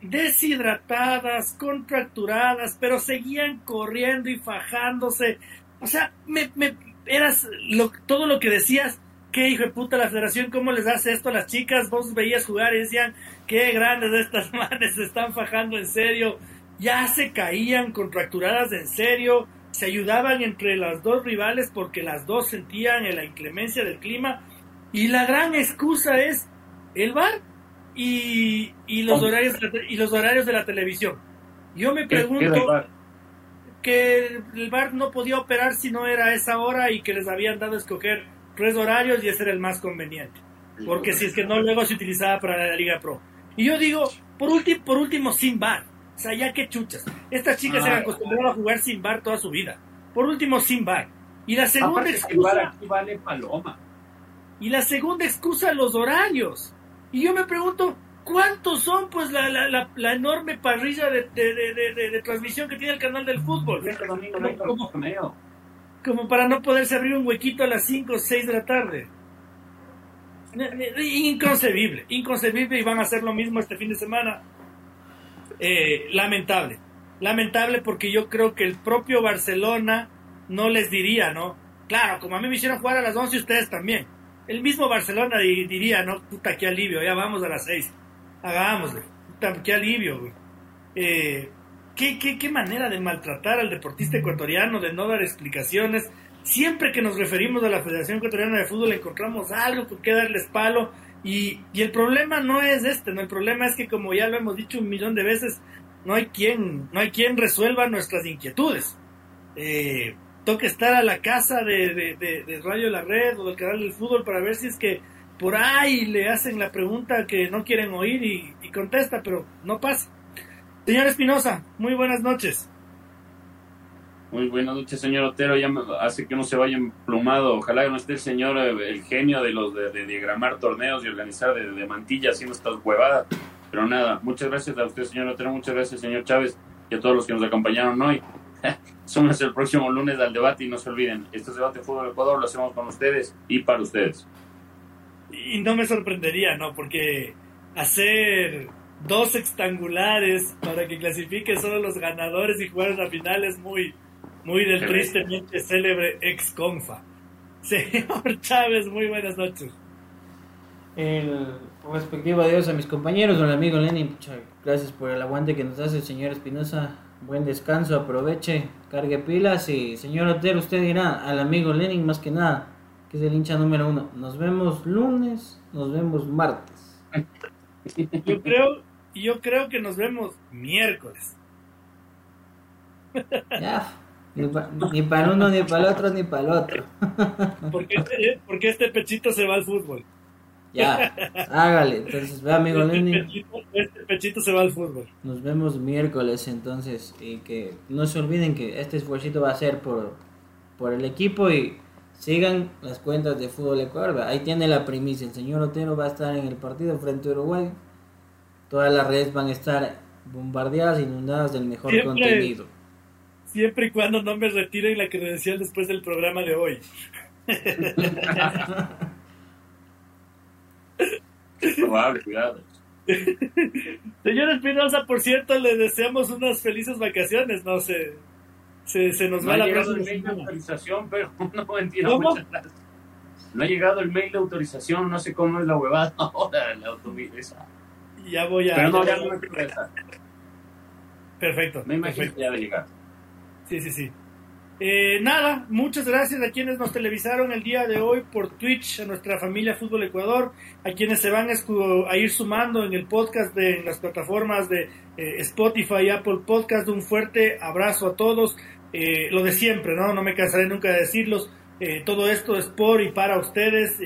deshidratadas, contracturadas, pero seguían corriendo y fajándose. O sea, me, me- eras lo- todo lo que decías. Qué hijo de puta la federación, ¿cómo les hace esto a las chicas? Vos veías jugar y decían, qué grandes estas (laughs) manes, se están fajando en serio. Ya se caían contracturadas en serio, se ayudaban entre las dos rivales porque las dos sentían la inclemencia del clima. Y la gran excusa es el bar y, y los horarios de la te- y los horarios de la televisión. Yo me pregunto que el bar no podía operar si no era esa hora y que les habían dado a escoger tres horarios y ese era el más conveniente. Porque si es que no, luego se utilizaba para la Liga Pro. Y yo digo, por, último, por último, sin bar. O sea, ya que chuchas. Estas chicas se han ah. acostumbrado a jugar sin bar toda su vida. Por último, sin bar. Y la segunda excusa. vale paloma. Y la segunda excusa, los horarios. Y yo me pregunto, ¿cuántos son pues la, la, la, enorme parrilla de, de, transmisión que tiene el canal del fútbol? como, como para no poderse abrir un huequito a las 5 o 6 de la tarde. Inconcebible, inconcebible y van a hacer lo mismo este fin de semana. Eh, lamentable, lamentable porque yo creo que el propio Barcelona no les diría, ¿no? Claro, como a mí me hicieron jugar a las 11 ustedes también. El mismo Barcelona diría, no, puta, qué alivio, ya vamos a las 6. Hagámosle, puta, qué alivio. Eh, ¿qué, qué, qué manera de maltratar al deportista ecuatoriano, de no dar explicaciones. Siempre que nos referimos a la Federación Ecuatoriana de Fútbol encontramos algo con que darles palo. Y, y, el problema no es este, ¿no? El problema es que, como ya lo hemos dicho un millón de veces, no hay quien, no hay quien resuelva nuestras inquietudes. Eh, toca estar a la casa de, de, Radio La Red o del canal del fútbol para ver si es que por ahí le hacen la pregunta que no quieren oír y, contesta, pero no pasa. Señor Espinosa, muy buenas noches. Muy buenas noches, señor Otero. Ya hace que no se vaya emplumado. Ojalá que no esté el señor, eh, el genio de los de, diagramar torneos y organizar de, de mantilla haciendo estas huevadas. Pero nada, muchas gracias a usted, señor Otero. Muchas gracias, señor Chávez, y a todos los que nos acompañaron hoy. (laughs) Somos el próximo lunes al debate y no se olviden, este es Debate Fútbol Ecuador, lo hacemos con ustedes y para ustedes. Y no me sorprendería, ¿no? Porque hacer dos extangulares para que clasifiquen solo los ganadores y jugar la final es muy, muy del tristemente célebre ex confa. (laughs) Señor Chávez, muy buenas noches. El respectivo adiós a mis compañeros, al amigo Lenin, gracias por el aguante que nos hace el señor Espinosa buen descanso, aproveche, cargue pilas y señor Otero, usted dirá al amigo Lenin más que nada, que es el hincha número uno, nos vemos lunes, nos vemos martes. (laughs) Yo creo, yo creo que nos vemos miércoles. Ya, ni, para uno, ni para el otro, ni para el otro. (laughs) porque, este, porque este pechito se va al fútbol. Ya, hágale. Entonces, ve, amigo este Pechito, este pechito se va al fútbol. Nos vemos miércoles, entonces. Y que no se olviden que este esfuerzo va a ser por, por el equipo y sigan las cuentas de Fútbol Ecuador. Ahí tiene la primicia. El señor Otero va a estar en el partido frente a Uruguay. Todas las redes van a estar bombardeadas, inundadas del mejor contenido. Siempre y cuando no me retiren la credencial después del programa de hoy. probable, cuidado. Señor Espinosa, por cierto, le deseamos unas felices vacaciones, no sé. Se, se nos va la llegado el mail de autorización, pero (laughs) no entiendo. No ha llegado el mail de autorización, no sé cómo es la huevada (laughs) ahora, la autovisa. Ya voy a. Pero no, ya no me Perfecto. Me imagino perfecto. que ya de llegar. Sí, sí, sí. Eh, nada, muchas gracias a quienes nos televisaron el día de hoy por Twitch, a nuestra familia Fútbol Ecuador, a quienes se van a ir sumando en el podcast de en las plataformas de eh, Spotify y Apple Podcast. Un fuerte abrazo a todos. Eh, lo de siempre, ¿no? No me cansaré nunca de decirlos. todo esto es por y para ustedes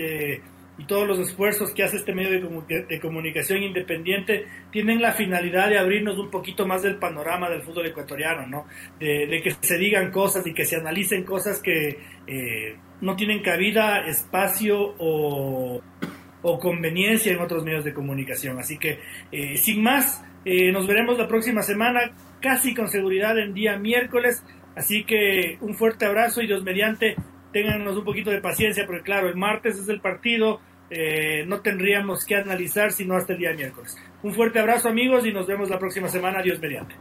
y todos los esfuerzos que hace este medio de, comunicación independiente tienen la finalidad de abrirnos un poquito más del panorama del fútbol ecuatoriano, ¿no? De, que se digan cosas y que se analicen cosas que eh, no tienen cabida, espacio o, conveniencia en otros medios de comunicación. Así que, eh, sin más, eh, nos veremos la próxima semana, casi con seguridad en día miércoles. Así que un fuerte abrazo y Dios mediante, téngannos un poquito de paciencia, porque claro, el martes es el partido, eh, no tendríamos que analizar sino hasta el día miércoles. Un fuerte abrazo amigos y nos vemos la próxima semana. Dios mediante.